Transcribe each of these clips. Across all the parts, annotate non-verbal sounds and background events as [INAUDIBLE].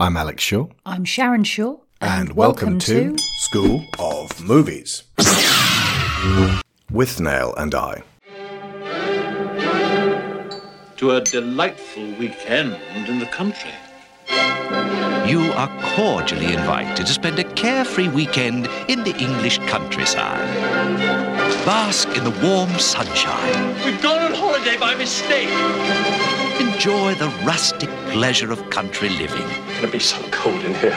I'm Alex Shaw. I'm Sharon Shaw. And, welcome, to, School of Movies. Withnail and I. to a delightful weekend in the country. You are cordially invited to spend a carefree weekend in the English countryside. Bask in the warm sunshine. We've gone on holiday by mistake. Enjoy the rustic pleasure of country living. It's gonna be so cold in here.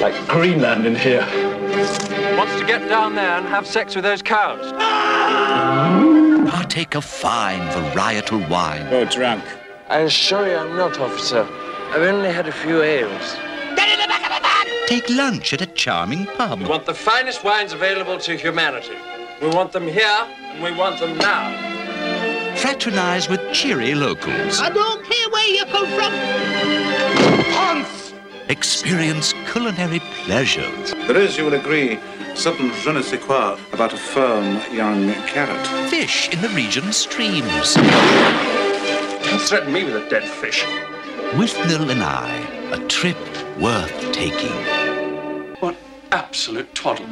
Like Greenland in here. Wants to get down there and have sex with those cows. Partake of fine varietal wine. Oh, drunk. I assure you I'm not, officer. I've only had a few ales. Take lunch at a charming pub. We want the finest wines available to humanity. We want them here, and we want them now. Fraternize with cheery locals. I don't care where you come from. Experience culinary pleasures. There is, you will agree, certain je ne sais quoi about a firm young carrot. Fish in the region's streams. Don't threaten me with a dead fish. Withnail and I, a trip worth taking. What absolute twaddle.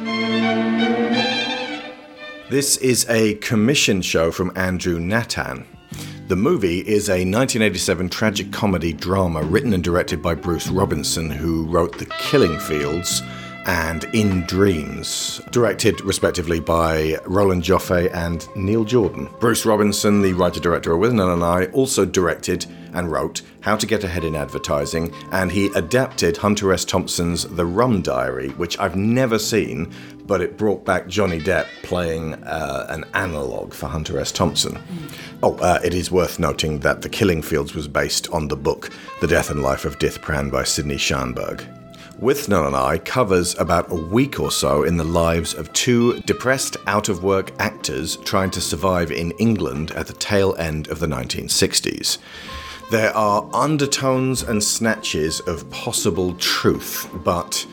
This is a commission show from Andrew Natan. The movie is a 1987 tragic comedy drama written and directed by Bruce Robinson, who wrote The Killing Fields and In Dreams, directed respectively by Roland Joffe and Neil Jordan. Bruce Robinson, the writer director of Withnail and I, also directed and wrote How to Get Ahead in Advertising, and he adapted Hunter S. Thompson's The Rum Diary, which I've never seen, but it brought back Johnny Depp playing uh, an analogue for Hunter S. Thompson. Oh, uh, it is worth noting that The Killing Fields was based on the book The Death and Life of Dith Pran by Sidney Schanberg. Withnail and I covers about a week or so in the lives of two depressed, out of work actors trying to survive in England at the tail end of the 1960s. There are undertones and snatches of possible truth, but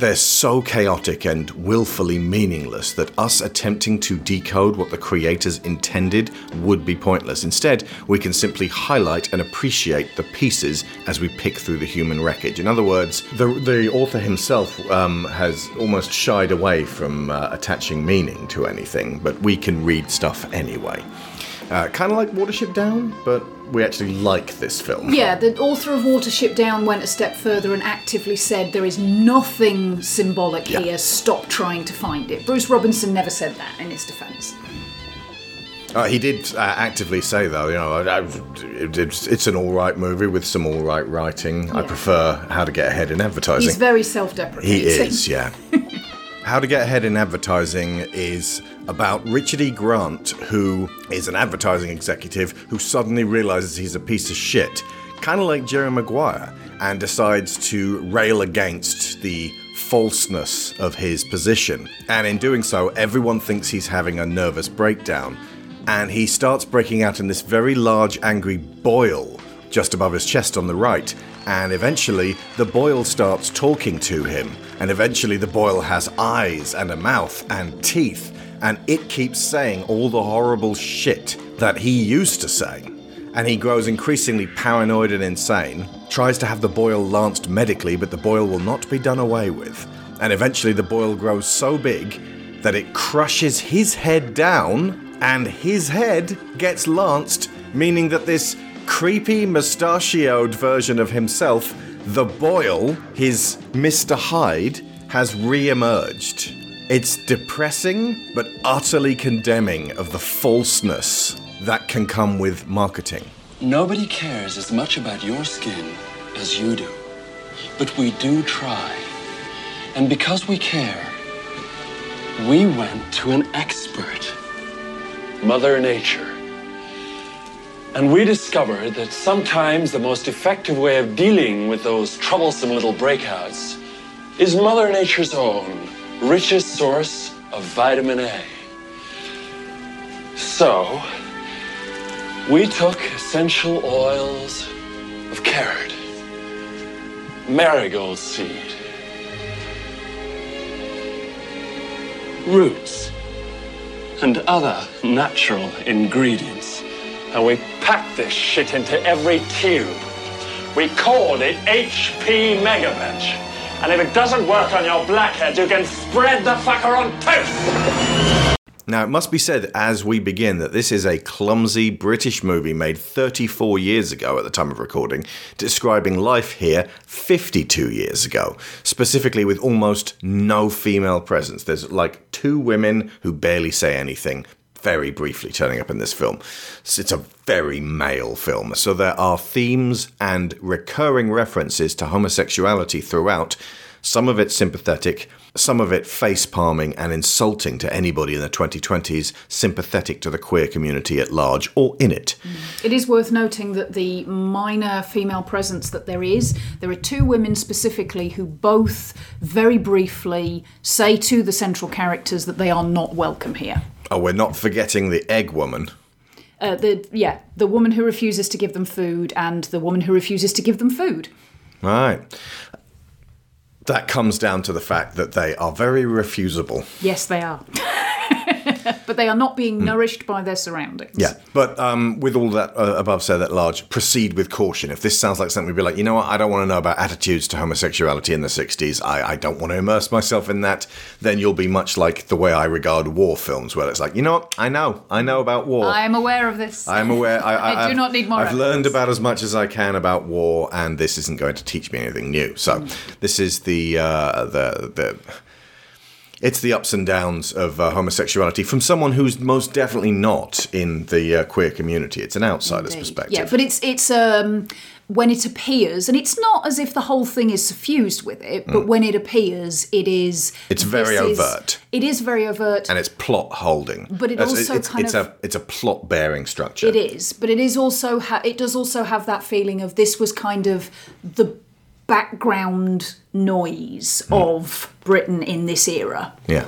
they're so chaotic and willfully meaningless that us attempting to decode what the creators intended would be pointless. Instead, we can simply highlight and appreciate the pieces as we pick through the human wreckage. In other words, the, the author himself um, has almost shied away from uh, attaching meaning to anything, but we can read stuff anyway. Uh, kind of like Watership Down, but we actually like this film. Yeah, the author of Watership Down went a step further and actively said there is nothing symbolic Yeah. here, stop trying to find it. Bruce Robinson never said that in his defence. Uh, he did uh, actively say, though, you know, I, I, it, it's, it's an all right movie with some all right writing. I prefer How to Get Ahead in Advertising. He's very self deprecating. He is, yeah. [LAUGHS] How to Get Ahead in Advertising is about Richard E. Grant, who is an advertising executive who suddenly realizes he's a piece of shit, kind of like Jerry Maguire, and decides to rail against the falseness of his position. And in doing so, everyone thinks he's having a nervous breakdown. And he starts breaking out in this very large, angry boil just above his chest on the right, and eventually the boil starts talking to him, and eventually the boil has eyes and a mouth and teeth, and it keeps saying all the horrible shit that he used to say. And he grows increasingly paranoid and insane, tries to have the boil lanced medically, but the boil will not be done away with. And eventually the boil grows so big that it crushes his head down and his head gets lanced, meaning that this creepy mustachioed version of himself, the boil, his Mr. Hyde, has re emerged. It's depressing, but utterly condemning of the falseness that can come with marketing. Nobody cares as much about your skin as you do. But we do try. And because we care, we went to an expert, Mother Nature. And we discovered that sometimes the most effective way of dealing with those troublesome little breakouts is Mother Nature's own richest source of vitamin A. So, we took essential oils of carrot, marigold seed, roots, and other natural ingredients. And we packed this shit into every tube, We call it HP Megabench. And if it doesn't work on your blackheads, you can spread the fucker on toast. Now, it must be said as we begin that this is a clumsy British movie made 34 years ago at the time of recording, describing life here 52 years ago, specifically with almost no female presence. There's like two women who barely say anything, very briefly turning up in this film. It's a very male film, so there are themes and recurring references to homosexuality throughout. Some of it sympathetic, some of it face palming and insulting to anybody in the 2020s sympathetic to the queer community at large or in it. Mm. It is worth noting that the minor female presence that there is, there are two women specifically who both very briefly say to the central characters that they are not welcome here. Oh, we're not forgetting the egg woman. Uh, the yeah, the woman who refuses to give them food and the woman who refuses to give them food. Right. That comes down to the fact that they are very refusable. Yes, they are. [LAUGHS] [LAUGHS] but they are not being nourished by their surroundings. Yeah, but um, with all that uh, above said at large, proceed with caution. If this sounds like something we'd be like, you know what, I don't want to know about attitudes to homosexuality in the 60s, I, I don't want to immerse myself in that, then you'll be much like the way I regard war films, where it's like, you know what, I know, I know about war. I am aware of this. I'm aware. I, [LAUGHS] I, I do not need more I've learned about as much as I can about war, and this isn't going to teach me anything new. So, this is the uh, the the. It's the ups and downs of uh, homosexuality from someone who's most definitely not in the uh, queer community. It's an outsider's perspective. Yeah, but it's it's um when it appears, and it's not as if the whole thing is suffused with it, but when it appears, it is. Mm. It's very this is- overt. it is very overt. and it's plot holding. But it It's- also it's, kind it's of- a it's a plot bearing structure. It is, but it is also ha- it does also have that feeling of this was kind of the background noise Hmm. of Britain in this era. Yeah.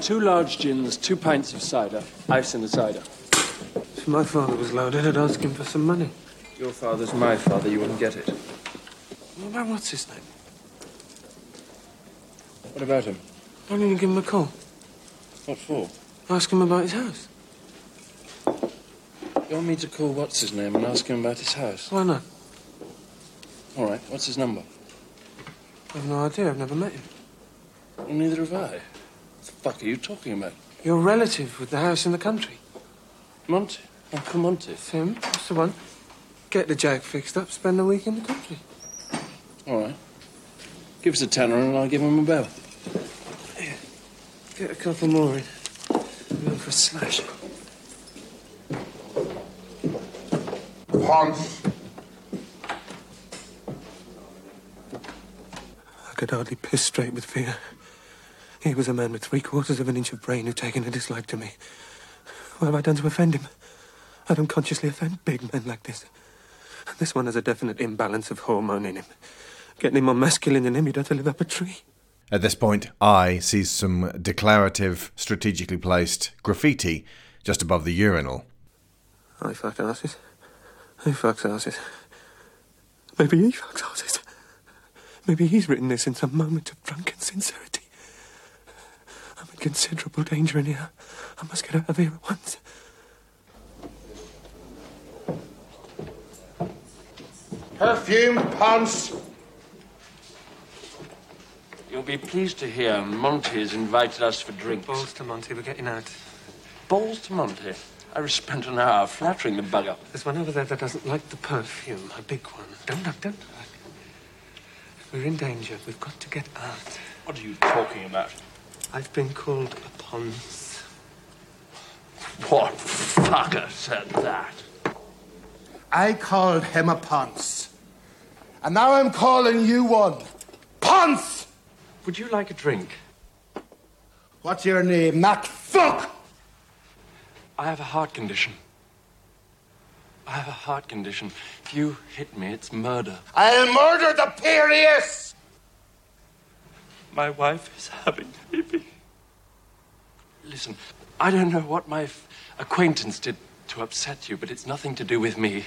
Two large gins, two pints of cider, ice in the cider. If my father was loaded, I'd ask him for some money. Your father's my father, you wouldn't get it. What about what's his name? What about him? Why don't you give him a call? What for? Ask him about his house. You want me to call what's his name and ask him about his house? Why not? All right, what's his number? I've no idea. I've never met him. Well, neither have I. What the fuck are you talking about? Your relative with the house in the country. Monty? Uncle Monty? Him? That's the one. Get the jag fixed up, spend a week in the country. All right. Give us a tenner and I'll give him a bell. Here. Get a couple more in. I'm in for a slash. Hans. Could hardly piss straight with fear. He was a man with three quarters of an inch of brain who'd taken a dislike to me. What have I done to offend him? I don't consciously offend big men like this. This one has a definite imbalance of hormone in him. Getting him more masculine than him, you'd have to live up a tree. At this point, I sees some declarative, strategically placed graffiti just above the urinal. I fuck asses. Who fucks asses? Maybe he fucks asses. Maybe he's written this in some moment of drunken sincerity. I'm in considerable danger in here. I must get out of here at once. Perfume, Hans. You'll be pleased to hear Monty has invited us for drinks. Balls to Monty, we're getting out. Balls to Monty. I just spent an hour flattering the bugger. There's one over there that doesn't like the perfume, a big one. Don't look, don't look. We're in danger. We've got to get out. What are you talking about? I've been called a Ponce. What fucker said that? I called him a Ponce. And now I'm calling you one. Ponce! Would you like a drink? What's your name, Mac Fuck? I have a heart condition. I have a heart condition. If you hit me, it's murder. I'll murder the Perius! My wife is having a baby. Listen, I don't know what my f- acquaintance did to upset you, but it's nothing to do with me.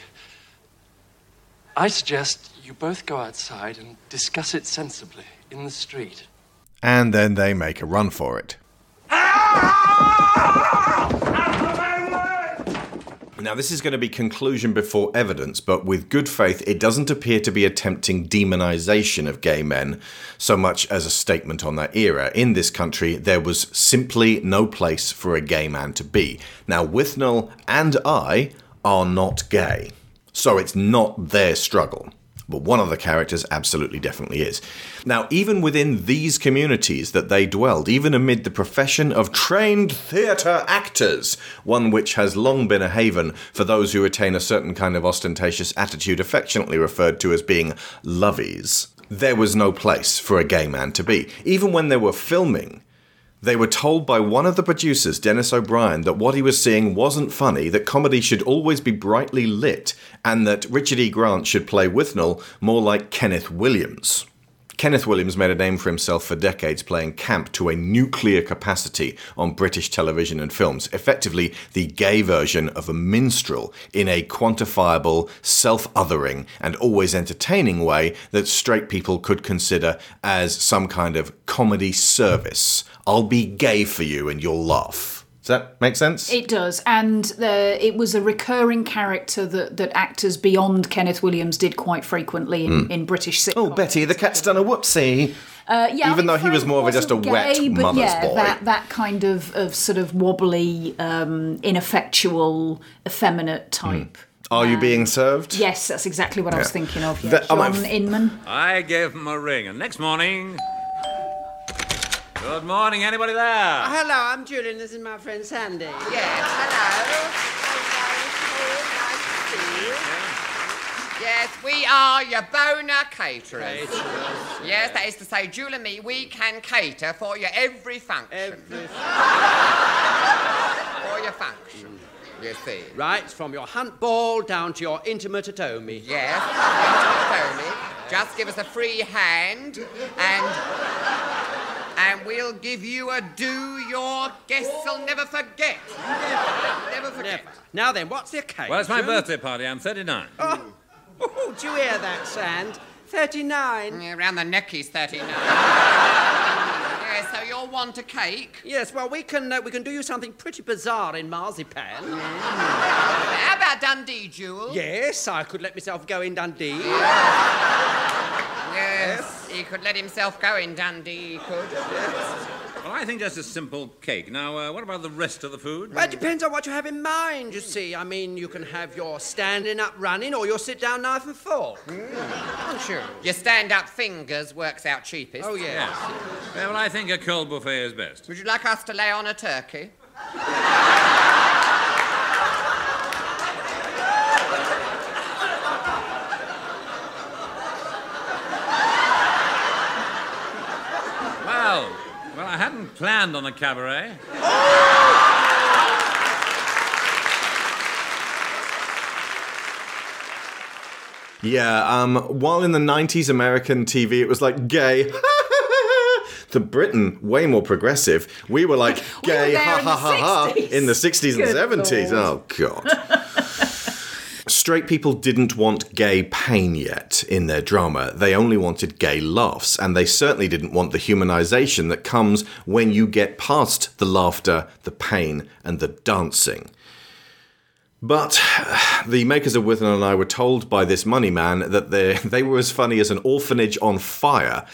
I suggest you both go outside and discuss it sensibly in the street. And then they make a run for it. Ah! Now, this is going to be conclusion before evidence, but with good faith, it doesn't appear to be attempting demonization of gay men so much as a statement on that era. In this country, there was simply no place for a gay man to be. Now, Withnail and I are not gay, so it's not their struggle but one of the characters absolutely definitely is. Now, even within these communities that they dwelled, even amid the profession of trained theatre actors, one which has long been a haven for those who retain a certain kind of ostentatious attitude affectionately referred to as being lovies, there was no place for a gay man to be. Even when they were filming, they were told by one of the producers, Dennis O'Brien, that what he was seeing wasn't funny, that comedy should always be brightly lit, and that Richard E. Grant should play Withnail more like Kenneth Williams. Kenneth Williams made a name for himself for decades playing camp to a nuclear capacity on British television and films, effectively the gay version of a minstrel in a quantifiable, self othering, and always entertaining way that straight people could consider as some kind of comedy service. I'll be gay for you and you'll laugh. Does that make sense? It does, and the, it was a recurring character that, that actors beyond Kenneth Williams did quite frequently in, Mm. in British sitcoms. Oh, Betty, the cat's done a whoopsie. Uh, yeah, I Even mean, though he was more of a just a wasn't wet but mother's yeah, boy. That, that kind of, of sort of wobbly, um, ineffectual, effeminate type. Are you being served? Yes, that's exactly what I was thinking of. Yeah. That- am I John f- Inman. I gave him a ring, and next morning. Good morning, anybody there? Oh, hello, I'm Julian. This is my friend Sandy. Yes, hello. Yes, we are your bona caterers. Yes, that is to say, Jewel and me, we can cater for your every function. Every [LAUGHS] for your function. Mm. You see. Right, from your hunt ball down to your intimate atomy. Yes, Tony. Just give us a free hand and and we'll give you a do your guests will never forget. Never forget. Now then, what's the occasion? Well, it's my birthday party. I'm 39. Oh, oh, do you hear that, Sand? 39. Yeah, around the neck he's 39. yeah, so you'll want a cake? Yes, well, we can uh, we can do you something pretty bizarre in marzipan. How about Dundee, Jewel? Yes, I could let myself go in Dundee. Yes, he could let himself go in Dundee, he could. Well, I think just a simple cake. Now, uh, what about the rest of the food? Well, it depends on what you have in mind, you see. I mean, you can have your standing up running or your sit down knife and fork. Oh, sure. Your stand up fingers works out cheapest. Oh, yes. Yeah, well, I think a cold buffet is best. Would you like us to lay on a turkey? [LAUGHS] Well, well, I hadn't planned on a cabaret. Yeah, um, while in the 90s American TV it was like gay. [LAUGHS] to Britain, way more progressive. We were like [LAUGHS] gay, there ha in ha the ha ha, 60s. in the 60s Good and 70s. Lord. Oh, God. [LAUGHS] Straight people didn't want gay pain yet in their drama. They only wanted gay laughs, and they certainly didn't want the humanization that comes when you get past the laughter, the pain, and the dancing. But uh, the makers of Withnail and I were told by this money man that [LAUGHS] they were as funny as an orphanage on fire.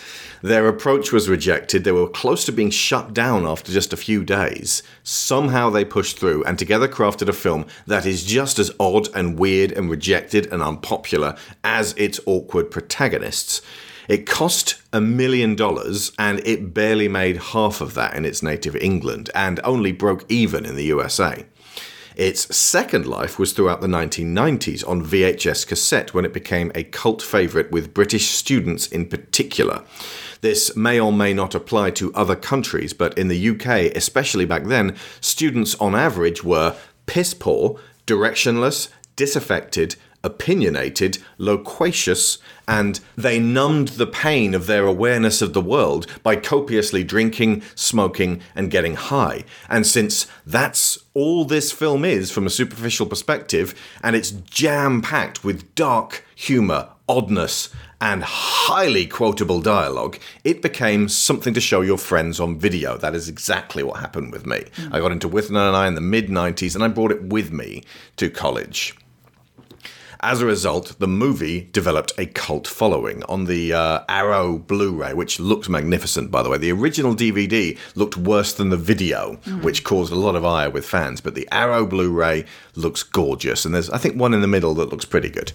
Their approach was rejected. They were close to being shut down after just a few days. Somehow they pushed through and together crafted a film that is just as odd and weird and rejected and unpopular as its awkward protagonists. It cost a million dollars and it barely made half of that in its native England and only broke even in the USA. Its second life was throughout the 1990s on VHS cassette when it became a cult favourite with British students in particular. This may or may not apply to other countries, but in the UK, especially back then, students on average were piss poor, directionless, disaffected, opinionated, loquacious, and they numbed the pain of their awareness of the world by copiously drinking, smoking, and getting high. And since that's all this film is from a superficial perspective, and it's jam packed with dark humour, oddness, and highly quotable dialogue, it became something to show your friends on video. That is exactly what happened with me. I got into Withnail and I in the mid 90s and I brought it with me to college. As a result, the movie developed a cult following on the uh, Arrow Blu ray, which looks magnificent, by the way. The original DVD looked worse than the video, which caused a lot of ire with fans, but the Arrow Blu ray looks gorgeous. And there's, I think, one in the middle that looks pretty good.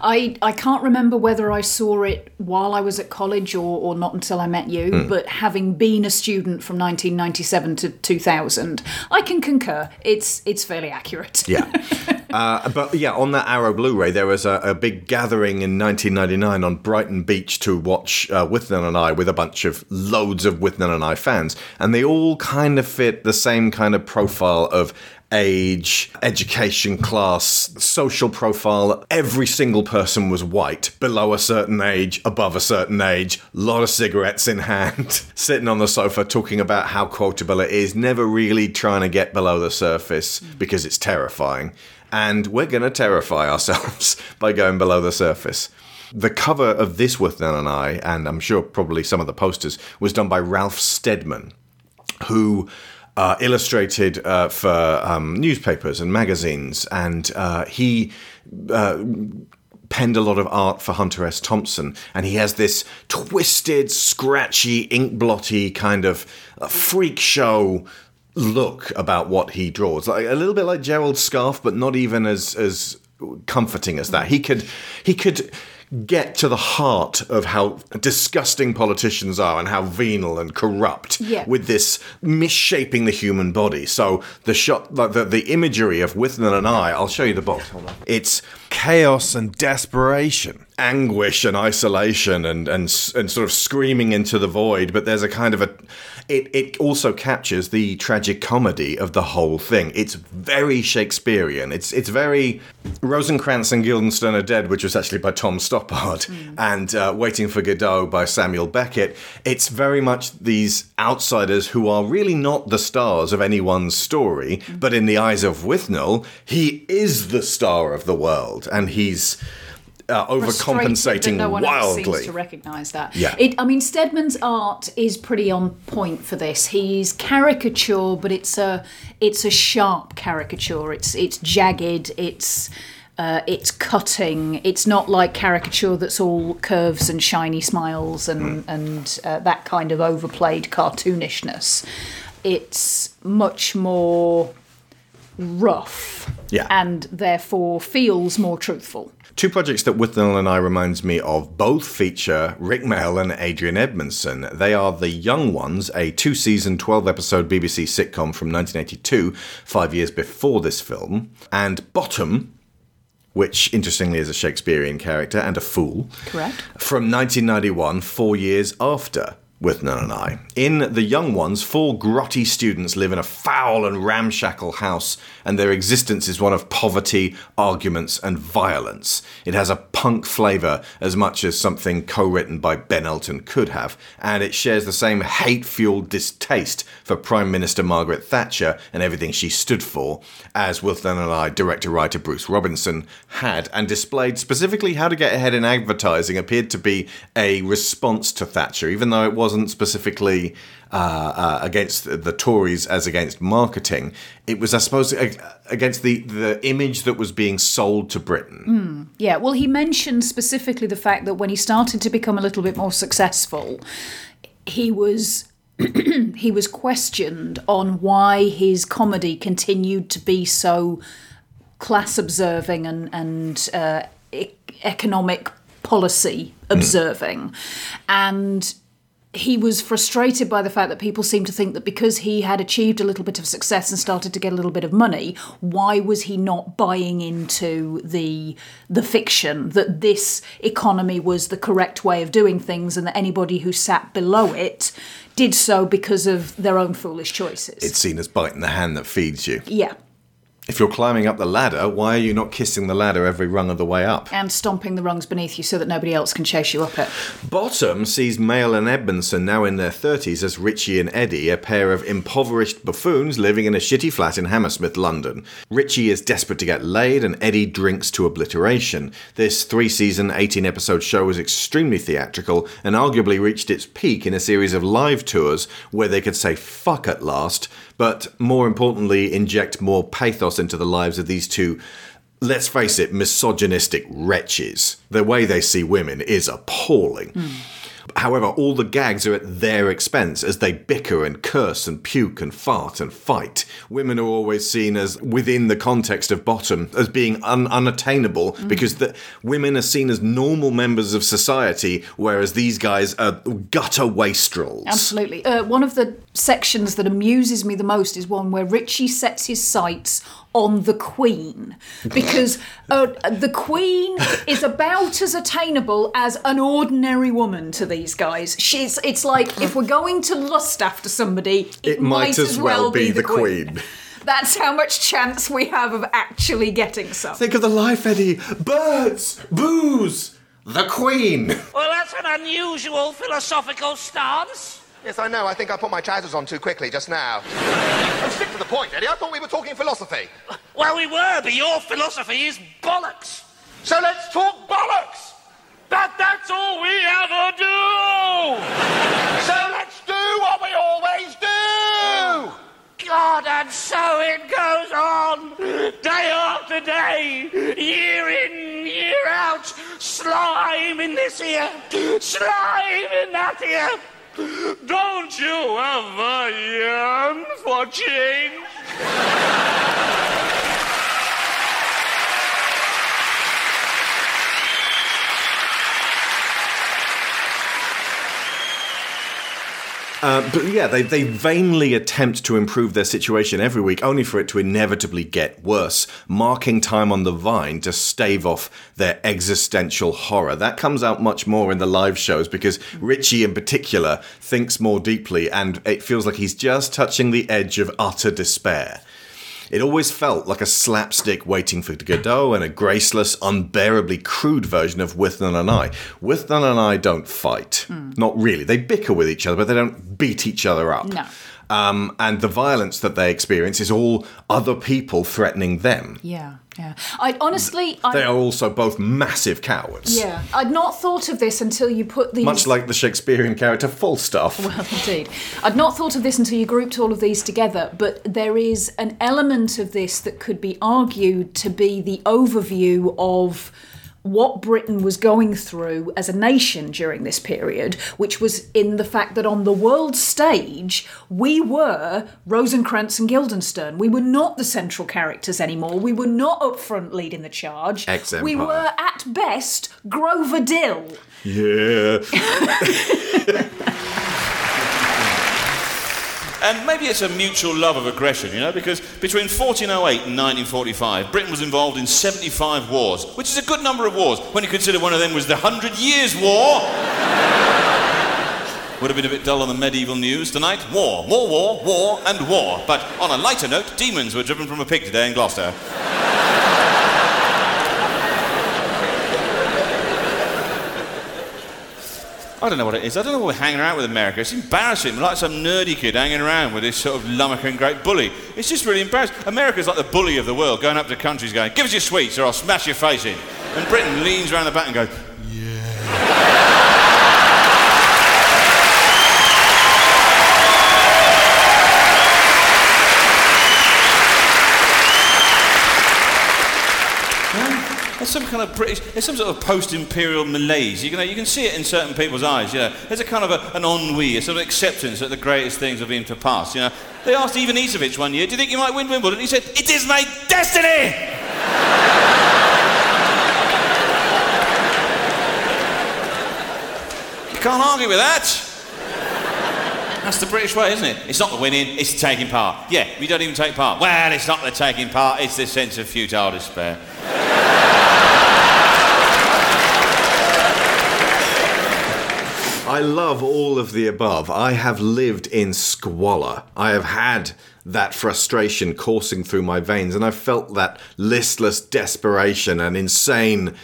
I, I can't remember whether I saw it while I was at college or, or not until I met you, Hmm. but having been a student from 1997 to 2000, I can concur. It's it's fairly accurate. Yeah. [LAUGHS] Uh, but yeah, on that Arrow Blu-ray, there was a, a big gathering in 1999 on Brighton Beach to watch uh, Withnail and I with a bunch of loads of Withnail and I fans, and they all kind of fit the same kind of profile of age, education class, social profile. Every single person was white, below a certain age, above a certain age, lot of cigarettes in [LAUGHS] hand, sitting on the sofa talking about how quotable it is, never really trying to get below the surface because it's terrifying. And we're going to terrify ourselves [LAUGHS] by going below the surface. The cover of this with Withnail and I, and I'm sure probably some of the posters, was done by Ralph Steadman, who uh, illustrated uh, for um, newspapers and magazines, and uh, he uh, penned a lot of art for Hunter S. Thompson, and he has this twisted, scratchy, ink blotty kind of uh, freak show look about what he draws, like a little bit like Gerald Scarfe, but not even as as comforting as that. He could he could get to the heart of how disgusting politicians are and how venal and corrupt Yeah. with this misshaping the human body. So the shot, like the, the imagery of Withnail and I, I'll show you the box. Hold on. It's chaos and desperation, anguish and isolation, and and and sort of screaming into the void. But there's a kind of a, it it also captures the tragic comedy of the whole thing. It's very Shakespearean. It's it's very Rosencrantz and Guildenstern are dead, which was actually by Tom Stoppard, and uh, Waiting for Godot by Samuel Beckett. It's very much these outsiders who are really not the stars of anyone's story, but in the eyes of Withnail, he is the star of the world, and he's uh, overcompensating no one else wildly. seems to recognise that. Yeah. It, I mean, Steadman's art is pretty on point for this. He's caricature, but it's a it's a sharp caricature. It's it's jagged. It's uh, it's cutting. It's not like caricature that's all curves and shiny smiles and and uh, that kind of overplayed cartoonishness. It's much more rough Yeah. and therefore feels more truthful. Two projects that Withnail and I reminds me of both feature Rik Mayall and Adrian Edmondson. They are The Young Ones, a two season, 12 episode BBC sitcom from 1982, five years before this film, and Bottom, which interestingly is a Shakespearean character and a fool, Correct. from 1991, four years after Withnail and I. In The Young Ones, four grotty students live in a foul and ramshackle house, and their existence is one of poverty, arguments, and violence. It has a punk flavour as much as something co written by Ben Elton could have, and it shares the same hate fueled distaste for Prime Minister Margaret Thatcher and everything she stood for, as Withnail and I director writer Bruce Robinson had, and displayed specifically how to get ahead in advertising appeared to be a response to Thatcher, even though it wasn't specifically uh, uh, against the Tories as against marketing. It was, I suppose, against the, the image that was being sold to Britain. Mm, yeah, well, he mentioned specifically the fact that when he started to become a little bit more successful, he was [CLEARS THROAT] he was questioned on why his comedy continued to be so class observing and and uh, e- economic policy observing, and he was frustrated by the fact that people seemed to think that because he had achieved a little bit of success and started to get a little bit of money, why was he not buying into the the fiction that this economy was the correct way of doing things and that anybody who sat below it did so because of their own foolish choices. It's seen as biting the hand that feeds you. yeah. If you're climbing up the ladder, why are you not kissing the ladder every rung of the way up? And stomping the rungs beneath you so that nobody else can chase you up it. Bottom sees Mayall and Edmondson now in their 30s as Richie and Eddie, a pair of impoverished buffoons living in a shitty flat in Hammersmith, London. Richie is desperate to get laid, and Eddie drinks to obliteration. This three season, 18 episode show was extremely theatrical and arguably reached its peak in a series of live tours where they could say fuck at last, but more importantly, inject more pathos into the lives of these two let's face it, misogynistic wretches. The way they see women is appalling. Hmm. However, all the gags are at their expense as they bicker and curse and puke and fart and fight. Women are always seen as within the context of bottom as being un- unattainable because the women are seen as normal members of society, whereas these guys are gutter wastrels. Absolutely. Uh, one of the sections that amuses me the most is one where Richie sets his sights on the Queen [LAUGHS] because uh, the Queen is about as attainable as an ordinary woman to these guys. She's. It's like if we're going to lust after somebody, it, It might as well be the Queen. [LAUGHS] That's how much chance we have of actually getting some. Think of the life, Eddie. Birds, booze, the Queen. Well, that's an unusual philosophical stance. Yes, I know. I think I put my trousers on too quickly just now. stick to the point, Eddie. I thought we were talking philosophy. Well, we were, but your philosophy is bollocks. So let's talk bollocks. But that's all we ever do. So let's do what we always do. God, and so it goes on, day after day, year in, year out. Slime in this ear, slime in that ear. Don't you ever yearn for change? Uh, but yeah, they, they vainly attempt to improve their situation every week, only for it to inevitably get worse, marking time on the vine to stave off their existential horror. That comes out much more in the live shows because Richie, in particular, thinks more deeply and it feels like he's just touching the edge of utter despair. It always felt like a slapstick waiting for Godot and a graceless, unbearably crude version of Withnail and I. Withnail and I don't fight. Hmm. Not really. They bicker with each other, but they don't beat each other up. No. Um, and the violence that they experience is all other people threatening them. Yeah, yeah. I honestly, I, They are also both massive cowards. yeah, I'd not thought of this until you put these. Much like the Shakespearean character Falstaff. [LAUGHS] Well, indeed. I'd not thought of this until you grouped all of these together, but there is an element of this that could be argued to be the overview of what Britain was going through as a nation during this period, which was in the fact that on the world stage, we were Rosencrantz and Guildenstern. We were not the central characters anymore. We were not up front leading the charge. Ex-Empire. We were, at best, Grover Dill. Yeah. [LAUGHS] And maybe it's a mutual love of aggression, you know, because between 1408 and 1945, Britain was involved in 75 wars, which is a good number of wars when you consider one of them was the Hundred Years' War. [LAUGHS] Would have been a bit dull on the medieval news tonight. War, more war, war, and war. But on a lighter note, demons were driven from a pig today in Gloucester. I don't know what it is. I don't know what we're hanging around with America. It's embarrassing. We're like some nerdy kid hanging around with this sort of lummoxing great bully. It's just really embarrassing. America's like the bully of the world, going up to countries going, give us your sweets or I'll smash your face in. And Britain leans around the back and goes, There's some kind of British, there's some sort of post-imperial malaise. You can, you can see it in certain people's eyes. You know, there's a kind of a, an ennui, a sort of acceptance that the greatest things have been to pass. You know, they asked Ivanisevic one year, "Do you think you might win Wimbledon?" He said, "It is my destiny." [LAUGHS] you can't argue with that. That's the British way, isn't it? It's not the winning, it's the taking part. Yeah, we don't even take part. Well, it's not the taking part, it's this sense of futile despair. I love all of the above. I have lived in squalor. I have had that frustration coursing through my veins, and I've felt that listless desperation and insane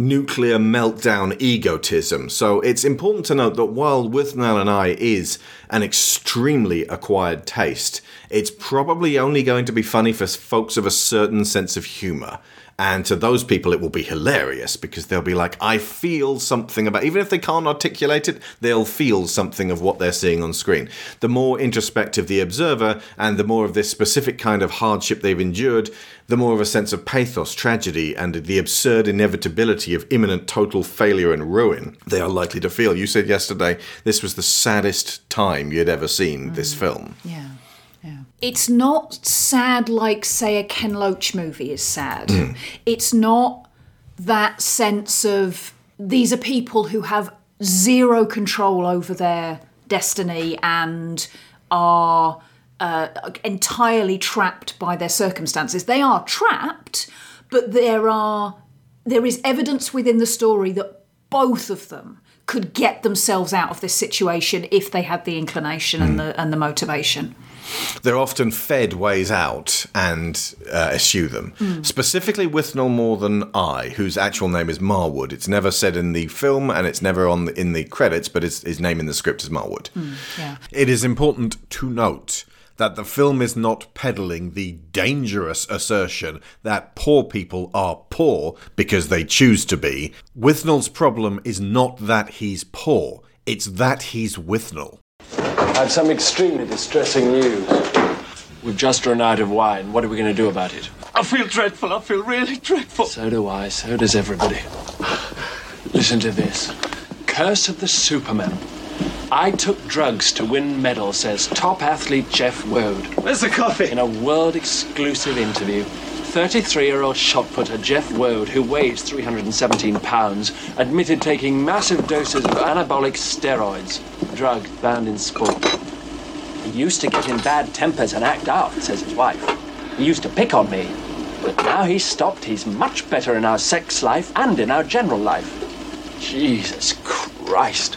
nuclear meltdown egotism. So it's important to note that while Withnail and I is an extremely acquired taste, it's probably only going to be funny for folks of a certain sense of humour. And to those people, it will be hilarious because they'll be like, I feel something about, even if they can't articulate it, they'll feel something of what they're seeing on screen. The more introspective the observer and the more of this specific kind of hardship they've endured, the more of a sense of pathos, tragedy, and the absurd inevitability of imminent total failure and ruin they are likely to feel. You said yesterday this was the saddest time you'd ever seen this film. Yeah. It's not sad like, say, a Ken Loach movie is sad. Mm. It's not that sense of these are people who have zero control over their destiny and are uh, entirely trapped by their circumstances. They are trapped, but there are there is evidence within the story that both of them could get themselves out of this situation if they had the inclination and the and the motivation. They're often fed ways out and uh, eschew them. Mm. Specifically, no more than I, whose actual name is Marwood. It's never said in the film and it's never on the, in the credits, but his, his name in the script is Marwood. yeah. It is important to note that the film is not peddling the dangerous assertion that poor people are poor because they choose to be. Withnail's problem is not that he's poor, it's that he's Withnail. I have some extremely distressing news. We've just run out of wine. What are we going to do about it? I feel dreadful. I feel really dreadful. So do I. So does everybody. Listen to this. Curse of the Superman. I took drugs to win medal, says top athlete Jeff Wode. Where's the coffee? In a world exclusive interview. 33 year old shot putter Jeff Wode, who weighs 317 pounds, admitted taking massive doses of anabolic steroids, a drug banned in sport. He used to get in bad tempers and act out, says his wife. He used to pick on me. But now he's stopped, he's much better in our sex life and in our general life. Jesus Christ.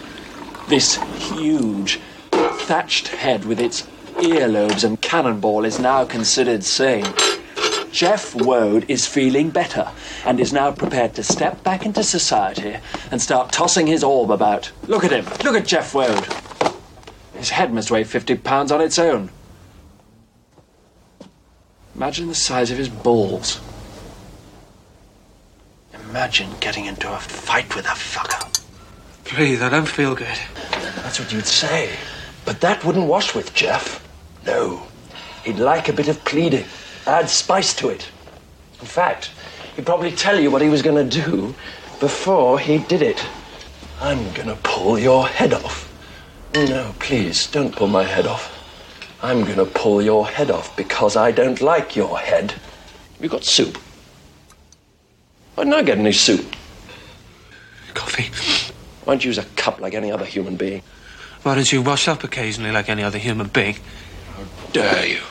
This huge, thatched head with its earlobes and cannonball is now considered sane. Jeff Wode is feeling better and is now prepared to step back into society and start tossing his orb about. Look at him. Look at Jeff Wode. His head must weigh 50 pounds on its own. Imagine the size of his balls. Imagine getting into a fight with a fucker. Please, I don't feel good. That's what you'd say. But that wouldn't wash with Jeff. No. He'd like a bit of pleading, add spice to it. In fact, he'd probably tell you what he was going to do before he did it. I'm going to pull your head off. No, please, don't pull my head off. I'm going to pull your head off because I don't like your head. You got soup? Why didn't I get any soup? Coffee. Why don't you use a cup like any other human being? Why don't you wash up occasionally like any other human being? How dare you?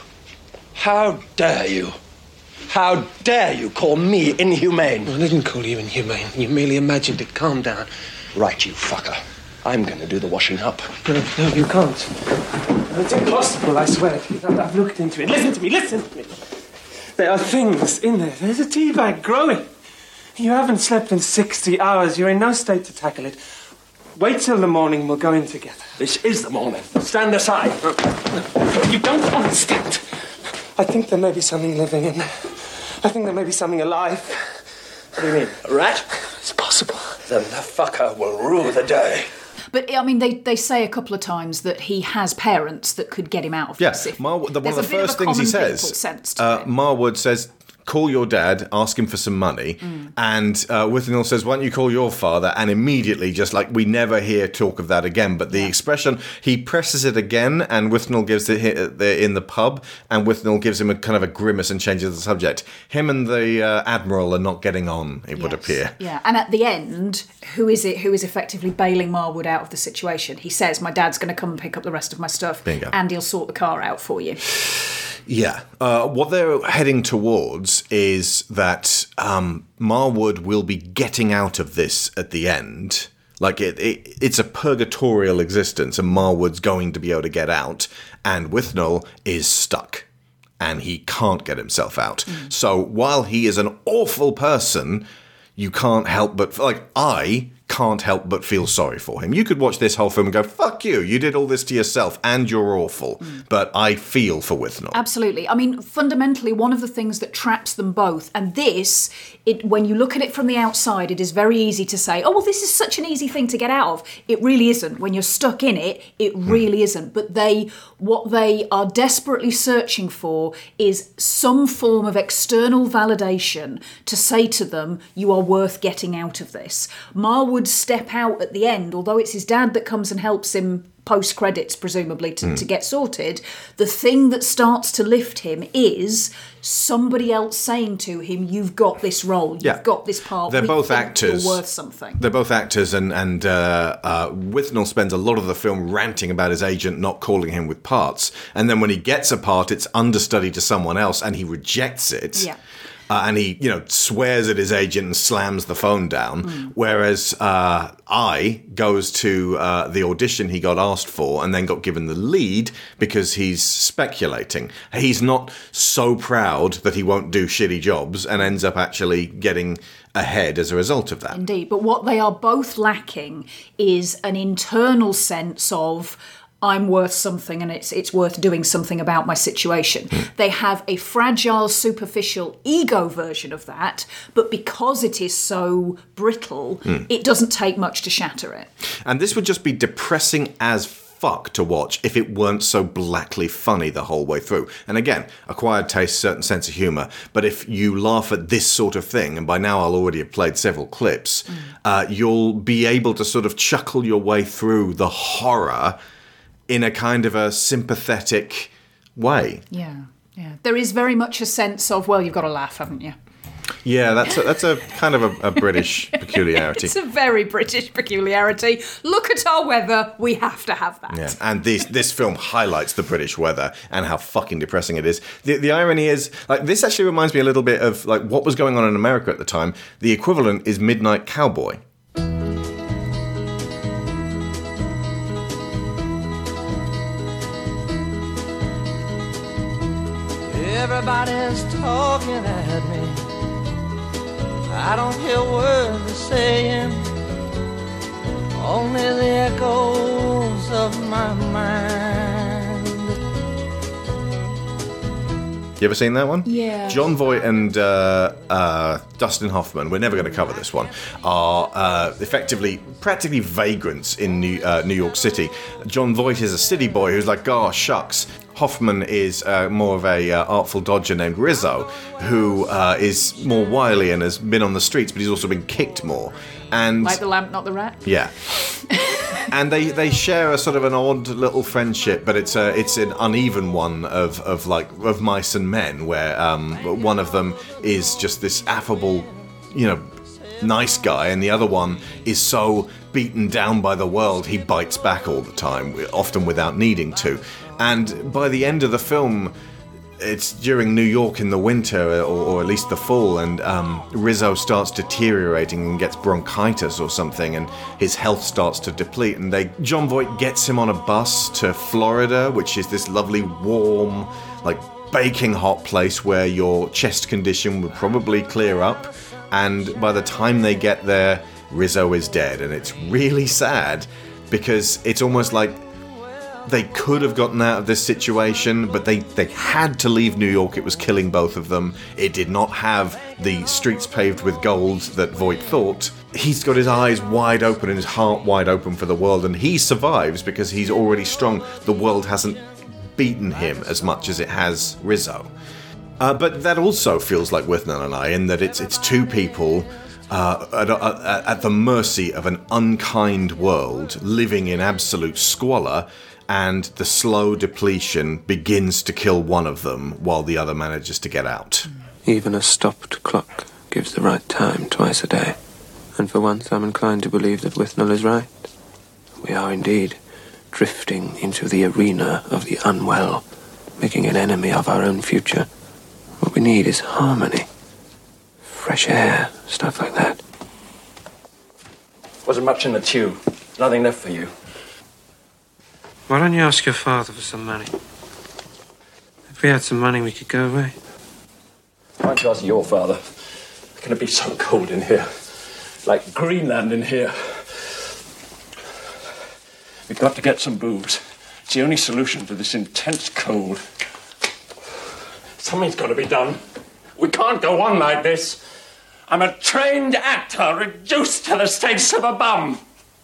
How dare you? How dare you call me inhumane? I didn't call you inhumane. You merely imagined it. Calm down. Right, you fucker. I'm going to do the washing up. No, no, you can't. It's impossible, I swear. I've I've looked into it. Listen to me, listen to me. There are things in there. There's a tea bag growing. You haven't slept in 60 hours. You're in no state to tackle it. Wait till the morning. We'll go in together. This is the morning. Stand aside. You don't understand. I think there may be something living in there. I think there may be something alive. What do you mean? A rat? It's possible. Then the fucker will rule the day. But I mean, they, they say a couple of times that he has parents that could get him out of Yes, this. if- Mar- the, one there's of the bit first a things he says, sense to uh, Marwood says, call your dad, ask him for some money. Mm. And uh, says, why don't you call your father? And immediately, just like we never hear talk of that again. But the expression, he presses it again, and Withnail gives it they're in the pub, and Withnail gives him a kind of a grimace and changes the subject. Him and the uh, Admiral are not getting on, it would appear. Yeah, and at the end, who is it who is effectively bailing Marwood out of the situation? He says, "My dad's going to come and pick up the rest of my stuff, Bingo. and he'll sort the car out for you." Yeah. Uh, what they're heading towards is that um, Marwood will be getting out of this at the end, Like it, it, it's a purgatorial existence, and Marwood's going to be able to get out, and Withnail is stuck, and he can't get himself out. So while he is an awful person, you can't help but like I can't help but feel sorry for him. You could watch this whole film and go, "Fuck you! You did all this to yourself, and you're awful." Mm. But I feel for Withnail. Absolutely. I mean, fundamentally, one of the things that traps them both, and this, it, when you look at it from the outside, it is very easy to say, oh, well, this is such an easy thing to get out of. It really isn't. When you're stuck in it, it mm. really isn't. But they, what they are desperately searching for is some form of external validation to say to them, you are worth getting out of this. Marwood step out at the end, although it's his dad that comes and helps him post credits, presumably, to, Hmm. to get sorted. The thing that starts to lift him is somebody else saying to him, You've got this role, you've Yeah. got this part. They're we both actors. Worth something. They're both actors, and and uh, uh, Withnail spends a lot of the film ranting about his agent not calling him with parts, and then when he gets a part, it's understudy to someone else, and he rejects it. Yeah. Uh, and he, you know, swears at his agent and slams the phone down. Hmm. Whereas uh, I goes to uh, the audition he got asked for and then got given the lead because he's speculating. He's not so proud that he won't do shitty jobs and ends up actually getting ahead as a result of that. Indeed. But what they are both lacking is an internal sense of I'm worth something and it's it's worth doing something about my situation. They have a fragile, superficial ego version of that, but because it is so brittle, Hmm. it doesn't take much to shatter it. And this would just be depressing as fuck to watch if it weren't so blackly funny the whole way through. And again, acquired taste, certain sense of humour. But if you laugh at this sort of thing, and by now I'll already have played several clips, uh, you'll be able to sort of chuckle your way through the horror in a kind of a sympathetic way. Yeah. Yeah. There is very much a sense of, well, you've got to laugh, haven't you? Yeah, that's a, that's a kind of a, a British peculiarity. [LAUGHS] It's a very British peculiarity. Look at our weather, we have to have that. Yeah, and this this film highlights the British weather and how fucking depressing it is. The the irony is, like, this actually reminds me a little bit of like what was going on in America at the time. The equivalent is Midnight Cowboy. Everybody's talking at me. I don't hear words they're saying, only the echoes of my mind. You ever seen that one? Yeah. Jon Voight and uh, uh, Dustin Hoffman, we're never going to cover this one, are uh, effectively practically vagrants in New, uh, New York City. Jon Voight is a city boy who's like, oh, shucks. Hoffman is uh, more of a uh, artful dodger named Rizzo, who uh, is more wily and has been on the streets, but he's also been kicked more. And Like the lamp, not the rat. yeah. [LAUGHS] and they, they share a sort of an odd little friendship, but it's a it's an uneven one of, of like of mice and men, where um, one of them is just this affable, you know, nice guy, and the other one is so beaten down by the world he bites back all the time, often without needing to. And by the end of the film, it's during New York in the winter, or, or at least the fall, and um, Rizzo starts deteriorating and gets bronchitis or something, and his health starts to deplete. And they, Jon Voight gets him on a bus to Florida, which is this lovely, warm, like baking hot place where your chest condition would probably clear up. And by the time they get there, Rizzo is dead, and it's really sad because it's almost like they could have gotten out of this situation, but they, they had to leave New York. It was killing both of them. It did not have the streets paved with gold that Voight thought. He's got his eyes wide open and his heart wide open for the world, and he survives because he's already strong. The world hasn't beaten him as much as it has Rizzo. Uh, but that also feels like Withnail and I, in that it's it's two people uh, at, at, at the mercy of an unkind world, living in absolute squalor, and the slow depletion begins to kill one of them while the other manages to get out. Even a stopped clock gives the right time twice a day. And for once, I'm inclined to believe that Withnail is right. We are indeed drifting into the arena of the unwell, making an enemy of our own future. What we need is harmony, fresh air, stuff like that. Wasn't much in the tube. Nothing left for you. Why don't you ask your father for some money? If we had some money, we could go away. Why don't you ask your father? Can it be so cold in here? Like Greenland in here. We've got to get some booze. It's the only solution to this intense cold. Something's got to be done. We can't go on like this. I'm a trained actor reduced to the status of a bum.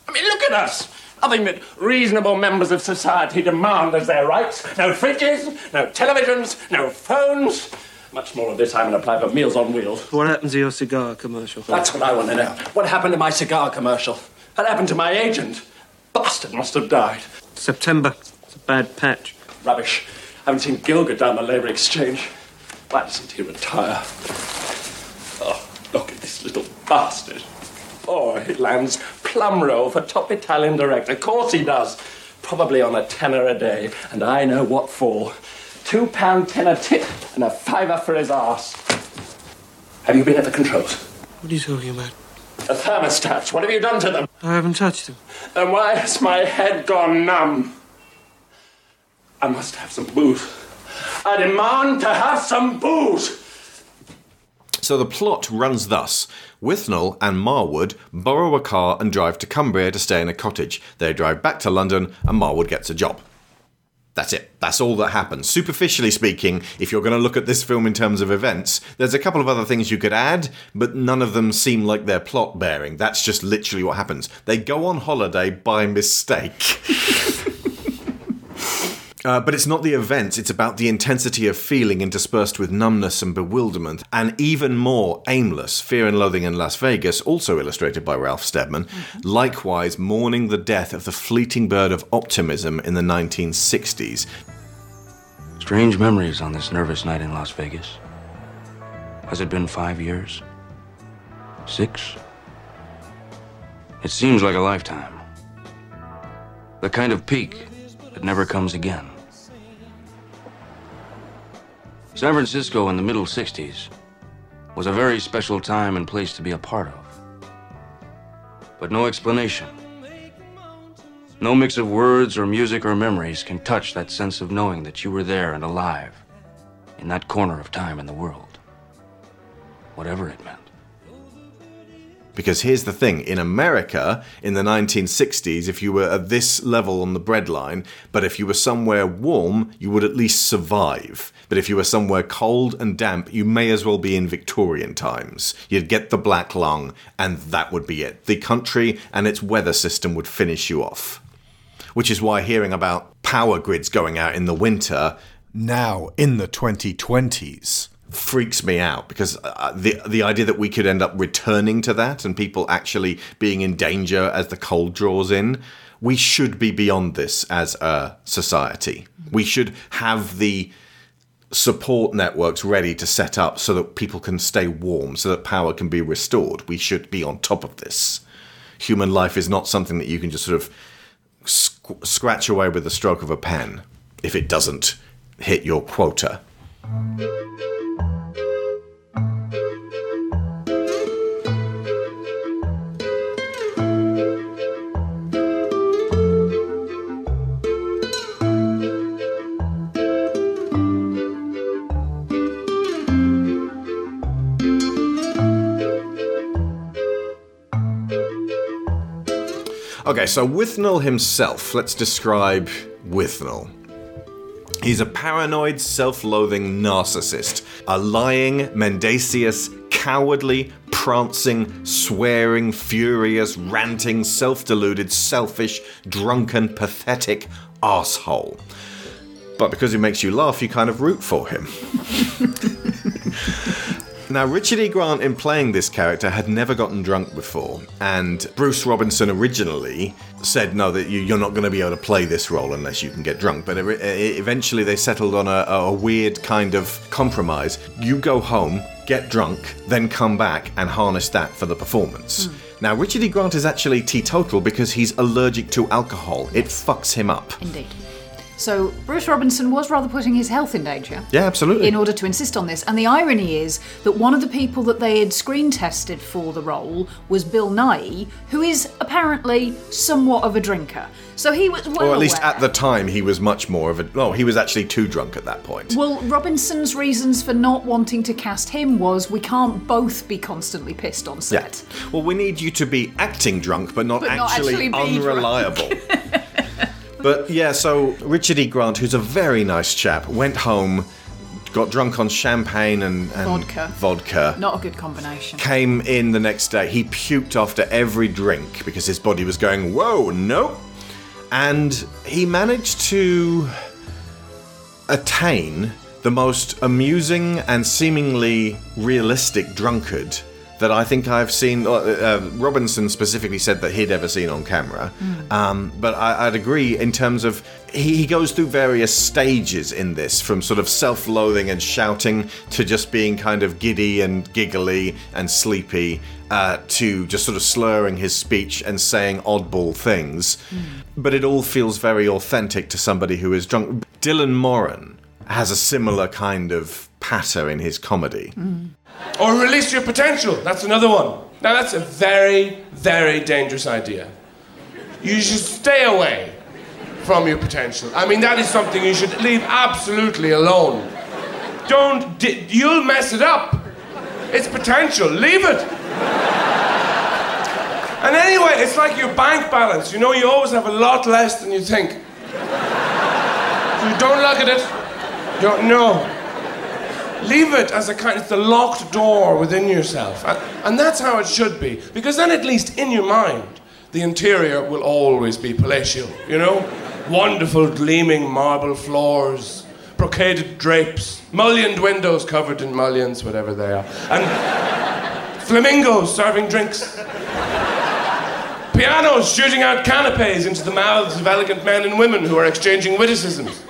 I mean, look at us. Nothing that reasonable members of society demand as their rights. No fridges, no televisions, no phones. Much more of this I'm going to apply for Meals on Wheels. What happened to your cigar commercial? That's what I want to know. What happened to my cigar commercial? What happened to my agent? Bastard must have died. September. It's a bad patch. Rubbish. I haven't seen Gielgud down the Labour Exchange. Why doesn't he retire? Oh, look at this little bastard. Oh, he lands plum roll for top Italian director. Of course he does. Probably on a tenner a day, and I know what for. Two pound ten a tip and a fiver for his arse. Have you been at the controls? What are you talking about? The thermostats, what have you done to them? I haven't touched them. And why has my head gone numb? I must have some booze. I demand to have some booze. So the plot runs thus. Withnail and Marwood borrow a car and drive to Cumbria to stay in a cottage. They drive back to London and Marwood gets a job. That's it. That's all that happens. Superficially speaking, if you're going to look at this film in terms of events, there's a couple of other things you could add, but none of them seem like they're plot bearing. That's just literally what happens. They go on holiday by mistake. [LAUGHS] Uh, but it's not the events, it's about the intensity of feeling interspersed with numbness and bewilderment, and even more aimless Fear and Loathing in Las Vegas, also illustrated by Ralph Steadman, likewise mourning the death of the fleeting bird of optimism in the 1960s. Strange memories on this nervous night in Las Vegas. Has it been five years? Six? It seems like a lifetime. The kind of peak that never comes again. San Francisco in the middle 60s was a very special time and place to be a part of. But no explanation. No mix of words or music or memories can touch that sense of knowing that you were there and alive in that corner of time in the world. Whatever it meant. Because here's the thing in America in the 1960s, if you were at this level on the breadline, but if you were somewhere warm, you would at least survive. But if you were somewhere cold and damp, you may as well be in Victorian times. You'd get the black lung, and that would be it. The country and its weather system would finish you off. Which is why hearing about power grids going out in the winter now in the 2020s freaks me out because uh, the the idea that we could end up returning to that and people actually being in danger as the cold draws in we should be beyond this as a society. We should have the support networks ready to set up so that people can stay warm so that power can be restored. We should be on top of this. Human life is not something that you can just sort of sc- scratch away with the stroke of a pen if it doesn't hit your quota Okay, so Withnail himself, let's describe Withnail. He's a paranoid, self loathing narcissist, a lying, mendacious, cowardly, prancing, swearing, furious, ranting, self deluded, selfish, drunken, pathetic asshole. But because he makes you laugh, you kind of root for him. [LAUGHS] Now, Richard E. Grant, in playing this character, had never gotten drunk before, and Bruce Robinson originally said, No, that you, are not going to be able to play this role unless you can get drunk. But eventually, they settled on a, a weird kind of compromise. You go home, get drunk, then come back and harness that for the performance. Mm. Now, Richard E. Grant is actually teetotal because he's allergic to alcohol, it fucks him up. Indeed. So Bruce Robinson was rather putting his health in danger. Yeah, absolutely. In order to insist on this. And the irony is that one of the people that they had screen tested for the role was Bill Nighy, who is apparently somewhat of a drinker. So he was well or at least aware. at the time, he was much more of a. No, he was actually too drunk at that point. Well, Robinson's reasons for not wanting to cast him was we can't both be constantly pissed on set. Yeah. Well, we need you to be acting drunk, but not But not actually, actually be drunk. unreliable. [LAUGHS] but yeah, so Richard E. Grant, who's a very nice chap, went home, got drunk on champagne and, and Vodka. vodka. Not a good combination. Came in the next day. He puked after every drink because his body was going, whoa, nope. And he managed to attain the most amusing and seemingly realistic drunkard that I think I've seen. Uh, uh, Robinson specifically said that he'd ever seen on camera. Um, but I, I'd agree in terms of he, he goes through various stages in this, from sort of self-loathing and shouting to just being kind of giddy and giggly and sleepy, uh, to just sort of slurring his speech and saying oddball things. But it all feels very authentic to somebody who is drunk. Dylan Moran has a similar kind of patter in his comedy. Mm. Or release your potential. That's another one. Now, that's a very, very dangerous idea. You should stay away from your potential. I mean, that is something you should leave absolutely alone. Don't, di- you'll mess it up. It's potential. Leave it. And anyway, it's like your bank balance. You know, you always have a lot less than you think. So don't look at it. Don't know. Leave it as a kind, it's the locked door within yourself. And, and that's how it should be. Because then, at least in your mind, the interior will always be palatial, you know? Wonderful gleaming marble floors, brocaded drapes, mullioned windows covered in mullions, whatever they are, and [LAUGHS] flamingos serving drinks. Pianos shooting out canapes into the mouths of elegant men and women who are exchanging witticisms.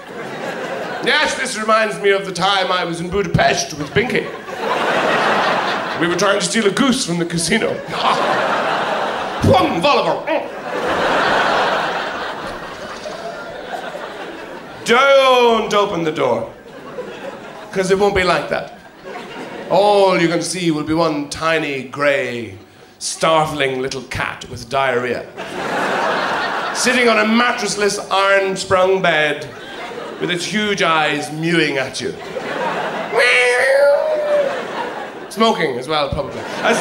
Yes, this reminds me of the time I was in Budapest with Pinky. We were trying to steal a goose from the casino. [LAUGHS] Plum Volleyball. Don't open the door. Because it won't be like that. All you can see will be one tiny, grey, startling little cat with diarrhea. Sitting on a mattressless, iron sprung bed with its huge eyes mewing at you. Smoking as well, probably. As,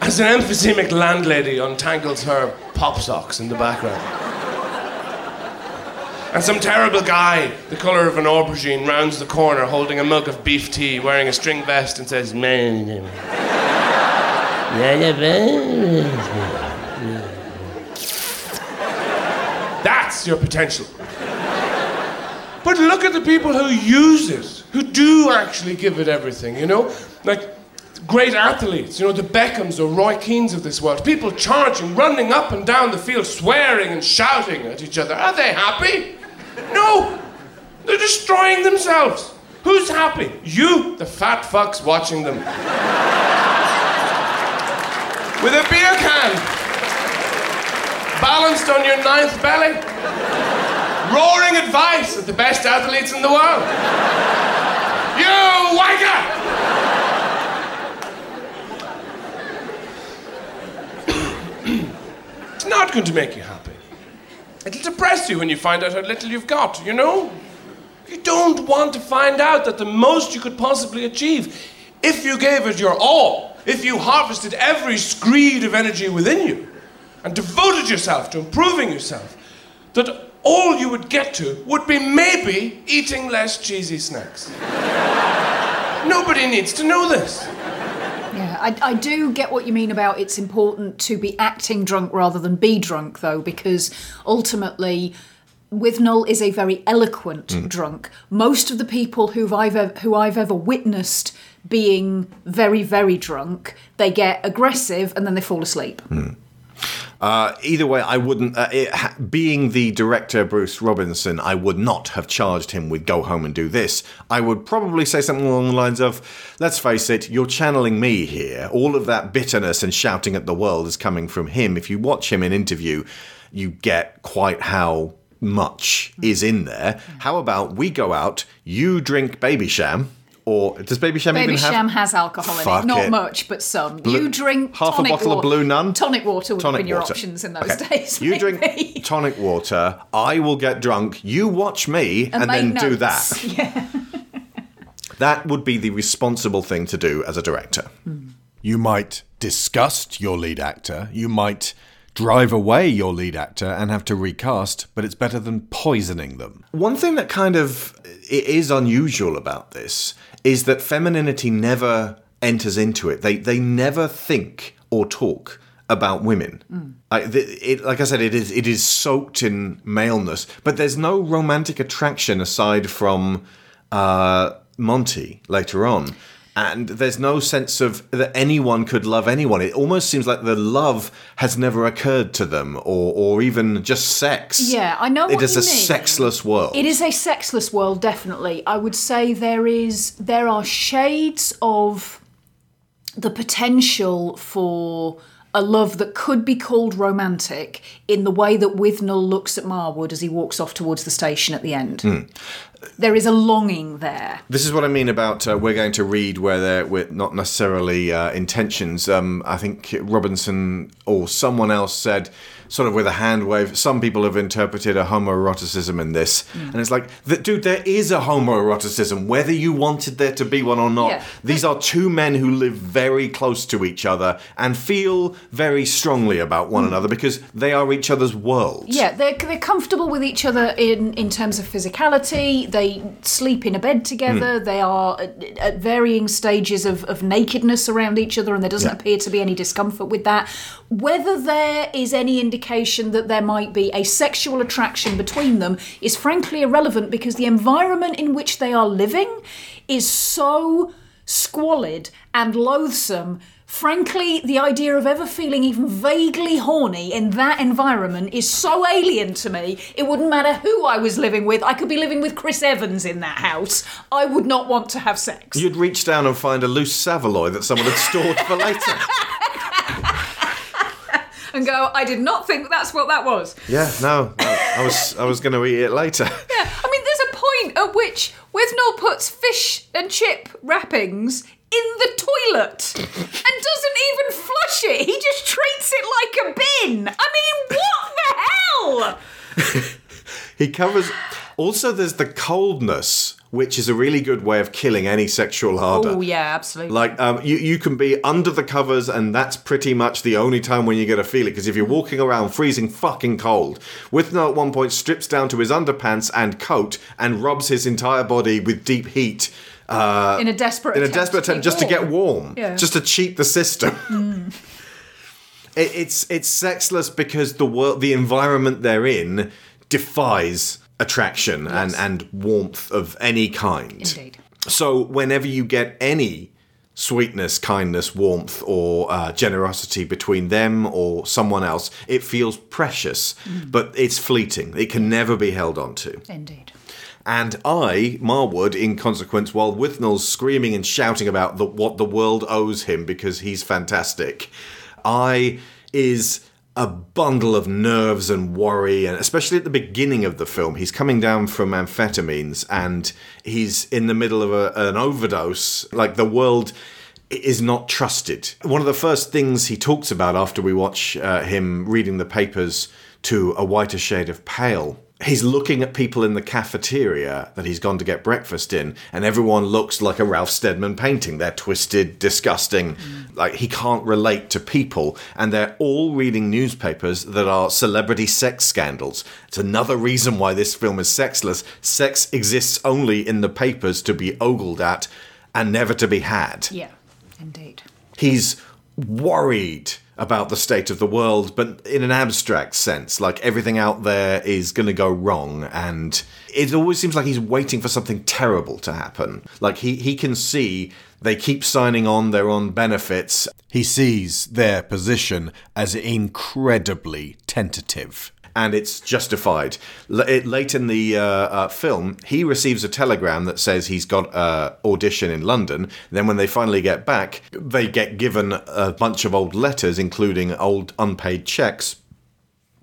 as an emphysemic landlady untangles her pop socks in the background. And some terrible guy, the colour of an aubergine, rounds the corner holding a mug of beef tea, wearing a string vest, and says, "Man." That's your potential. But look at the people who use it, who do actually give it everything, you know? Like great athletes, you know, the Beckhams or Roy Keanes of this world. People charging, running up and down the field, swearing and shouting at each other. Are they happy? No! They're destroying themselves. Who's happy? You, the fat fucks watching them. With a beer can, balanced on your ninth belly roaring advice at the best athletes in the world. You wanker! it's not going to make you happy. It'll depress you when you find out how little you've got, you know? You don't want to find out that the most you could possibly achieve, if you gave it your all, if you harvested every screed of energy within you, and devoted yourself to improving yourself, that all you would get to would be maybe eating less cheesy snacks. Nobody needs to know this. Yeah, I, I do get what you mean about it's important to be acting drunk rather than be drunk, though, because ultimately, Withnail is a very eloquent Mm. drunk. Most of the people who've I've who I've ever witnessed being very, very drunk, they get aggressive and then they fall asleep. Uh, either way, I wouldn't. Uh, it, being the director, Bruce Robinson, I would not have charged him with go home and do this. I would probably say something along the lines of, let's face it, you're channeling me here. All of that bitterness and shouting at the world is coming from him. If you watch him in interview, you get quite how much is in there. How about we go out, you drink Babycham, or does Babycham Baby even have Sham has alcohol in Fuck it. Not it. much, but some. Blue- you drink half a tonic bottle of. Blue Nun? Tonic water would have Tonic been your options in those Okay. days. You drink tonic water, I will get drunk, you watch me, and, And then make do that. [LAUGHS] Yeah. That would be the responsible thing to do as a director. Hmm. You might disgust your lead actor. You might drive away your lead actor and have to recast, but it's better than poisoning them. One thing that kind of i- is unusual about this is that femininity never enters into it. They they never think or talk about women. I, it, like I said, it is it is soaked in maleness, but there's no romantic attraction aside from uh, Monty later on. And there's no sense of that anyone could love anyone. It almost seems like the love has never occurred to them, or or even just sex. Yeah, I know It is a mean. sexless world. It is a sexless world, definitely. I would say there is there are shades of the potential for a love that could be called romantic in the way that Withnail looks at Marwood as he walks off towards the station at the end. Hmm. There is a longing there. This is what I mean about uh, we're going to read where they're with not necessarily uh, intentions. Um, I think Robinson or someone else said, sort of with a hand wave, some people have interpreted a homoeroticism in this. And it's like, dude, there is a homoeroticism, whether you wanted there to be one or not. Yeah. These are two men who live very close to each other and feel very strongly about one another because they are each other's worlds. Yeah, they're, they're comfortable with each other in, in terms of physicality. They sleep in a bed together. Hmm. They are at, at varying stages of, of nakedness around each other, and there doesn't Yeah. appear to be any discomfort with that. Whether there is any indication that there might be a sexual attraction between them is frankly irrelevant because the environment in which they are living is so squalid and loathsome. Frankly, the idea of ever feeling even vaguely horny in that environment is so alien to me. It wouldn't matter who I was living with. I could be living with Chris Evans in that house. I would not want to have sex. You'd reach down and find a loose Saveloy that someone had stored for later. [LAUGHS] And go, I did not think that's what that was. Yeah, no, I was I was going to eat it later. [LAUGHS] Yeah, I mean, there's a point at which Withnail puts fish and chip wrappings in the toilet and doesn't even flush it. He just treats it like a bin. I mean, what the hell? [LAUGHS] He covers. Also, there's the coldness, which is a really good way of killing any sexual ardor. Oh, yeah, absolutely. Like um, you, you can be under the covers, and that's pretty much the only time when you're going to feel it. Because if you're walking around freezing fucking cold, Withnail at one point strips down to his underpants and coat and rubs his entire body with deep heat. Uh, In a desperate in a desperate attempt just to get warm. warm, Yeah. just to cheat the system. Mm. [LAUGHS] It, it's it's sexless because the world, the environment they're in, defies attraction and and warmth of any kind. Indeed. So whenever you get any sweetness, kindness, warmth, or uh, generosity between them or someone else, it feels precious, Mm. but it's fleeting. It can never be held on to. Indeed. And I, Marwood, in consequence, while Withnail's screaming and shouting about the, what the world owes him because he's fantastic, I is a bundle of nerves and worry, and especially at the beginning of the film, he's coming down from amphetamines and he's in the middle of a, an overdose. Like the world is not trusted. One of the first things he talks about after we watch uh, him reading the papers to a whiter shade of pale. He's looking at people in the cafeteria that he's gone to get breakfast in, and everyone looks like a Ralph Steadman painting. They're twisted, disgusting. Mm. Like he can't relate to people, and they're all reading newspapers that are celebrity sex scandals. It's another reason why this film is sexless. Sex exists only in the papers to be ogled at and never to be had Yeah, indeed. he's worried about the state of the world, but in an abstract sense, like everything out there is going to go wrong, and it always seems like he's waiting for something terrible to happen. Like he he can see they keep signing on, they're on benefits. He sees their position as incredibly tentative. And it's justified. L- it, late in the uh, uh, film, he receives a telegram that says he's got an audition in London. Then, when they finally get back, they get given a bunch of old letters, including old unpaid checks.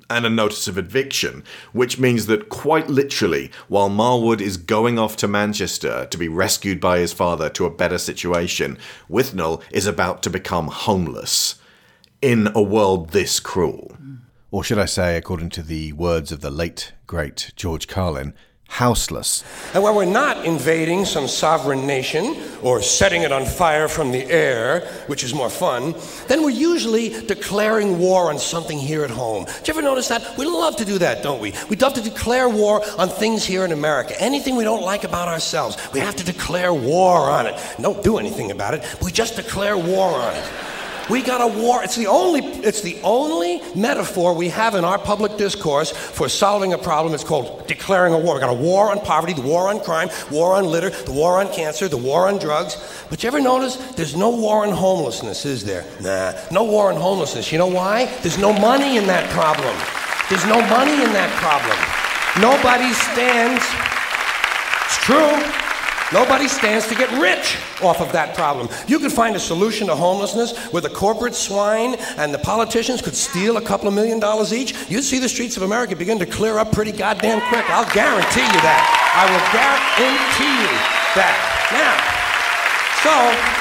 and a notice of eviction, which means that quite literally, while Marwood is going off to Manchester to be rescued by his father to a better situation, Withnail is about to become homeless in a world this cruel. Or should I say, according to the words of the late, great George Carlin, houseless. And when we're not invading some sovereign nation or setting it on fire from the air, which is more fun, then we're usually declaring war on something here at home. Did you ever notice that? We love to do that, don't we? We love to declare war on things here in America. Anything we don't like about ourselves, we have to declare war on it. Don't do anything about it, we just declare war on it. We got a war. It's the only it's the only metaphor we have in our public discourse for solving a problem. It's called declaring a war. We got a war on poverty, the war on crime, war on litter, the war on cancer, the war on drugs. But you ever notice there's no war on homelessness, is there? Nah, no war on homelessness. You know why? There's no money in that problem. There's no money in that problem. Nobody stands. It's true. Nobody stands to get rich off of that problem. You could find a solution to homelessness where the corporate swine and the politicians could steal a couple of million dollars each. You'd see the streets of America begin to clear up pretty goddamn quick. I'll guarantee you that. I will guarantee you that. Now, so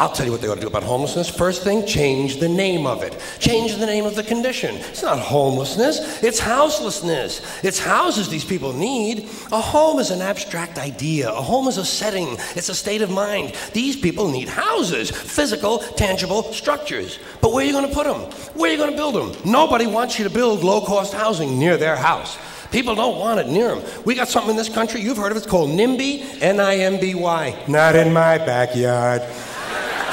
I'll tell you what they ought to do about homelessness. First thing, change the name of it. Change the name of the condition. It's not homelessness, it's houselessness. It's houses these people need. A home is an abstract idea, a home is a setting, it's a state of mind. These people need houses, physical, tangible structures. But where are you going to put them? Where are you going to build them? Nobody wants you to build low cost housing near their house. People don't want it near them. We got something in this country, you've heard of it, it's called NIMBY, N I M B Y. Not in my backyard.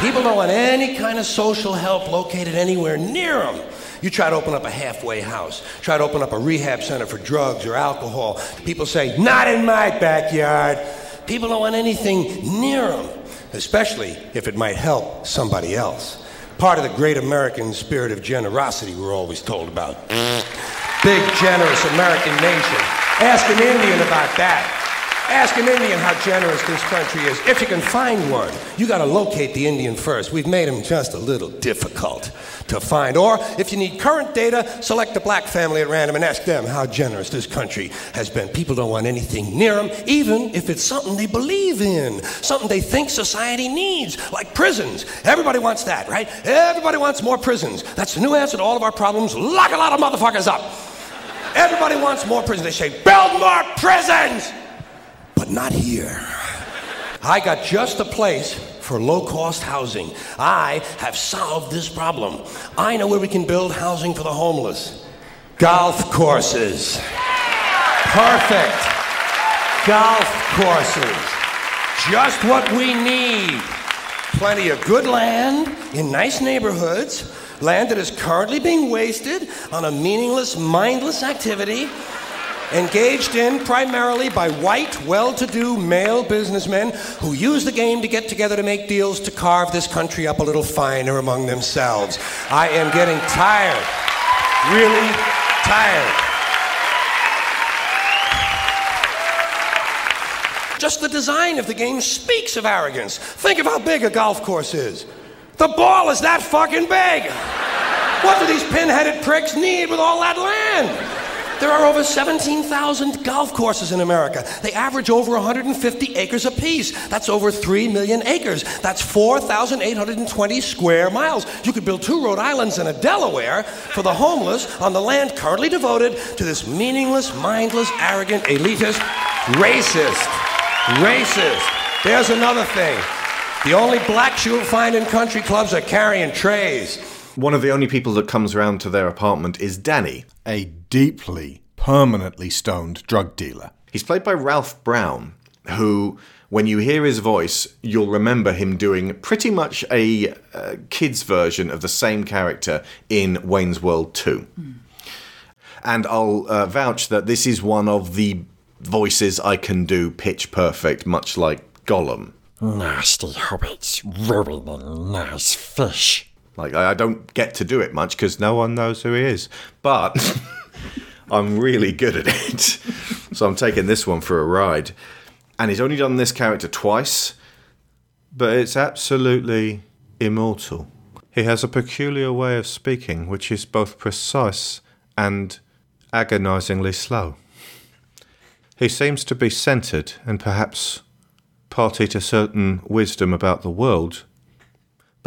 People don't want any kind of social help located anywhere near them. You try to open up a halfway house, try to open up a rehab center for drugs or alcohol. People say, not in my backyard. People don't want anything near them, especially if it might help somebody else. Part of the great American spirit of generosity we're always told about. [LAUGHS] Big, generous American nation. Ask an Indian about that. Ask an Indian how generous this country is. If you can find one, you got to locate the Indian first. We've made him just a little difficult to find. Or if you need current data, select a black family at random and ask them how generous this country has been. People don't want anything near them, even if it's something they believe in, something they think society needs, like prisons. Everybody wants that, right? Everybody wants more prisons. That's the new answer to all of our problems. Lock a lot of motherfuckers up. Everybody wants more prisons. They say, build more prisons! But not here. I got just a place for low cost housing. I have solved this problem. I know where we can build housing for the homeless golf courses. Perfect. Golf courses. Just what we need. Plenty of good land in nice neighborhoods, land that is currently being wasted on a meaningless, mindless activity engaged in primarily by white, well to do male businessmen who use the game to get together to make deals to carve this country up a little finer among themselves. I am getting tired, really tired. Just the design of the game speaks of arrogance. Think of how big a golf course is. The ball is that fucking big. What do these pin-headed pricks need with all that land? There are over 17,000 golf courses in America. They average over 150 acres apiece. That's over 3 million acres. That's 4,820 square miles. You could build two Rhode Islands and a Delaware for the homeless on the land currently devoted to this meaningless, mindless, arrogant, elitist, racist. Racist. There's another thing. The only blacks you'll find in country clubs are carrying trays. One of the only people that comes round to their apartment is Danny, a deeply, permanently stoned drug dealer. He's played by Ralph Brown, who, when you hear his voice, you'll remember him doing pretty much a uh, kid's version of the same character in Wayne's World 2. Mm. And I'll uh, vouch that this is one of the voices I can do pitch perfect, much like Gollum. Nasty hobbits ruining nice fish. Like I don't get to do it much because no one knows who he is, but [LAUGHS] I'm really good at it. so I'm taking this one for a ride. And he's only done this character twice, but it's absolutely immortal. He has a peculiar way of speaking which is both precise and agonizingly slow. He seems to be centered and perhaps party to certain wisdom about the world,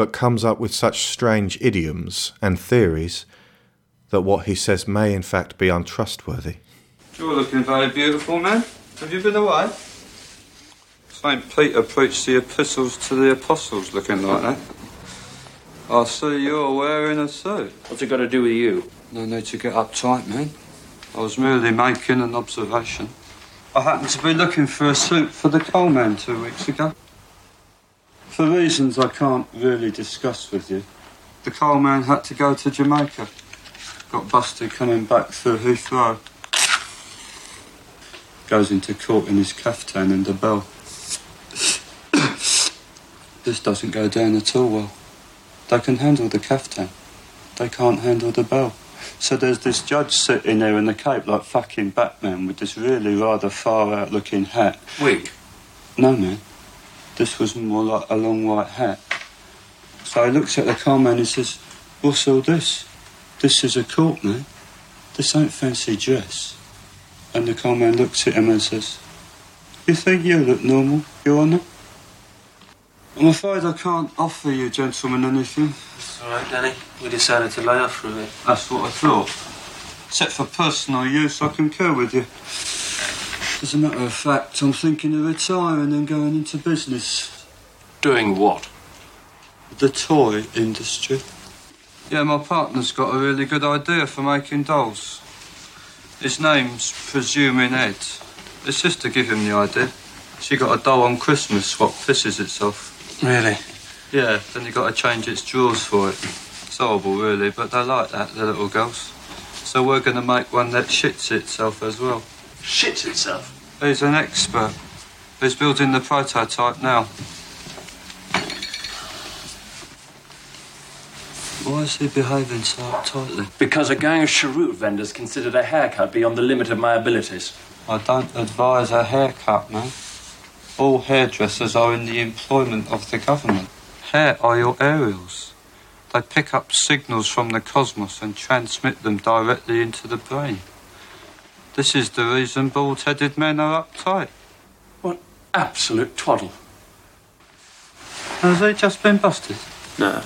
but comes up with such strange idioms and theories that what he says may in fact be untrustworthy. You're looking very beautiful, man. Have you been away? St. Peter preached the epistles to the apostles looking like that. I see you're wearing a suit. What's it got to do with you? No need to get uptight, man. I was merely making an observation. I happened to be looking for a suit for the coal man two weeks ago. For reasons I can't really discuss with you, the coal man had to go to Jamaica. Got busted coming back through Heathrow. Goes into court in his caftan and a bell. [COUGHS] this doesn't go down at all well. They can handle the caftan. They can't handle the bell. So there's this judge sitting there in the cape like fucking Batman with this really rather far out looking hat. Wig? No, man. This was more like a long white hat. So he looks at the car man and says, What's all this? This is a court, man. This ain't fancy dress. And the car man looks at him and says, You think you look normal, Your Honour? I'm afraid I can't offer you gentlemen anything. It's all right, Danny. We decided to lay off for a bit. That's what I thought. Except for personal use, I concur with you. As a matter of fact, I'm thinking of retiring and going into business. Doing what? The toy industry. Yeah, my partner's got a really good idea for making dolls. His name's Presuming Ed. It's just to give him the idea. She got a doll on Christmas what pisses itself. Really? Yeah, then you got to change its drawers for it. It's horrible, really, but they like that, the little girls. So we're going to make one that shits itself as well. Shits itself? He's an expert. He's building the prototype now. Why is he behaving so uptightly? Because a gang of cheroot vendors considered a haircut beyond the limit of my abilities. I don't advise a haircut, man. All hairdressers are in the employment of the government. Hair are your aerials. They pick up signals from the cosmos and transmit them directly into the brain. This is the reason bald headed men are uptight. What absolute twaddle. Has he just been busted? No.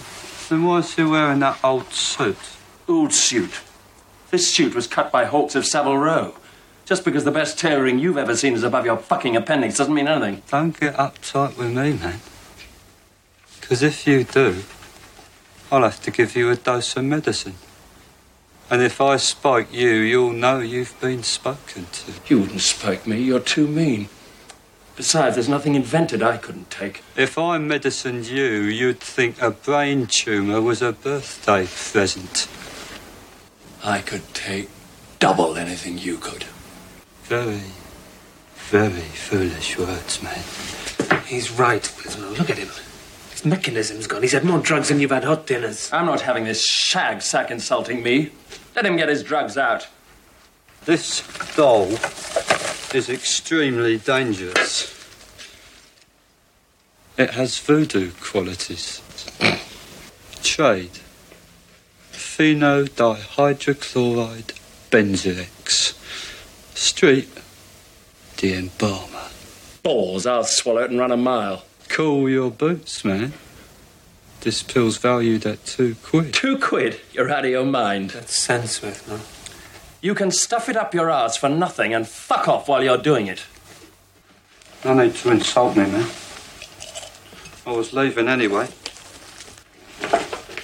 Then why is he wearing that old suit? Old suit. This suit was cut by Hawkes of Savile Row. Just because the best tailoring you've ever seen is above your fucking appendix doesn't mean anything. Don't get uptight with me, man. Because if you do, I'll have to give you a dose of medicine. And if I spike you, you'll know you've been spoken to. You wouldn't spike me. You're too mean. Besides, there's nothing invented I couldn't take. If I medicined you, you'd think a brain tumour was a birthday present. I could take double anything you could. Very, very foolish words, man. He's right, Gizmo. Look at him. His mechanism's gone. He's had more drugs than you've had hot dinners. I'm not having this shag sack insulting me. Let him get his drugs out. This doll is extremely dangerous. It has voodoo qualities. Trade. Phenodihydrochloride benzoex. Street. The embalmer. Balls, I'll swallow it and run a mile. Cool your boots, man. This pill's valued at two quid. Two quid? You're out of your mind. That's Sandsmith, man. You can stuff it up your arse for nothing and fuck off while you're doing it. No need to insult me, man. I was leaving anyway.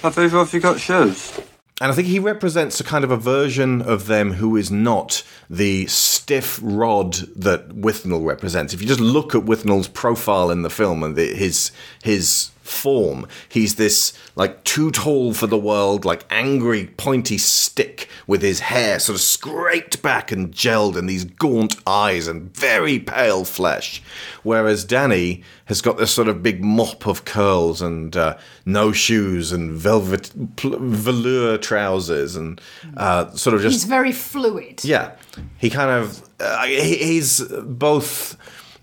Have either of you got shoes? And I think he represents a kind of a version of them who is not the stiff rod that Withnail represents. If you just look at Withnail's profile in the film and the, his his form, he's this like too tall for the world, like angry pointy stick with his hair sort of scraped back and gelled and these gaunt eyes and very pale flesh. Whereas Danny has got this sort of big mop of curls and uh, no shoes and velvet pl- velour trousers and uh, sort of just He's very fluid. yeah, he kind of uh, he, he's both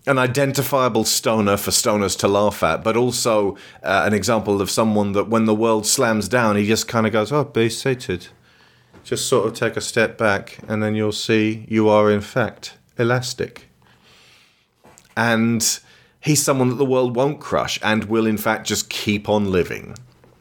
an identifiable stoner for stoners to laugh at, but also uh, an example of someone that when the world slams down, he just kind of goes, "Oh, be seated." Just sort of take a step back, and then you'll see you are in fact elastic. And he's someone that the world won't crush, and will in fact just keep on living.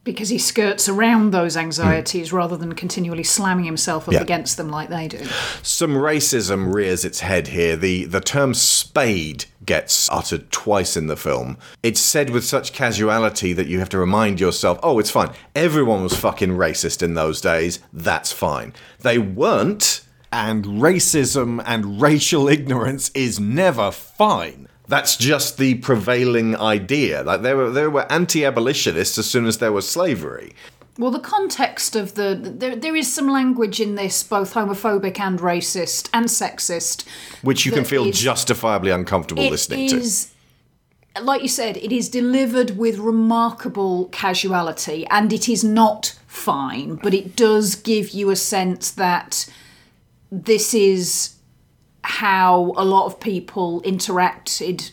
Because he skirts around those anxieties rather than continually slamming himself up Yeah. against them like they do. Some racism rears its head here. The the term spade gets uttered twice in the film. It's said with such casuality that you have to remind yourself, oh, it's fine. Everyone was fucking racist in those days. That's fine. They weren't, and racism and racial ignorance is never fine. That's just the prevailing idea. Like there were there were anti-abolitionists as soon as there was slavery. Well, the context of the there, there is some language in this, both homophobic and racist and sexist, Which you can feel is- justifiably uncomfortable listening to. like you said, it is delivered with remarkable casuality, and it is not fine, but it does give you a sense that this is how a lot of people interacted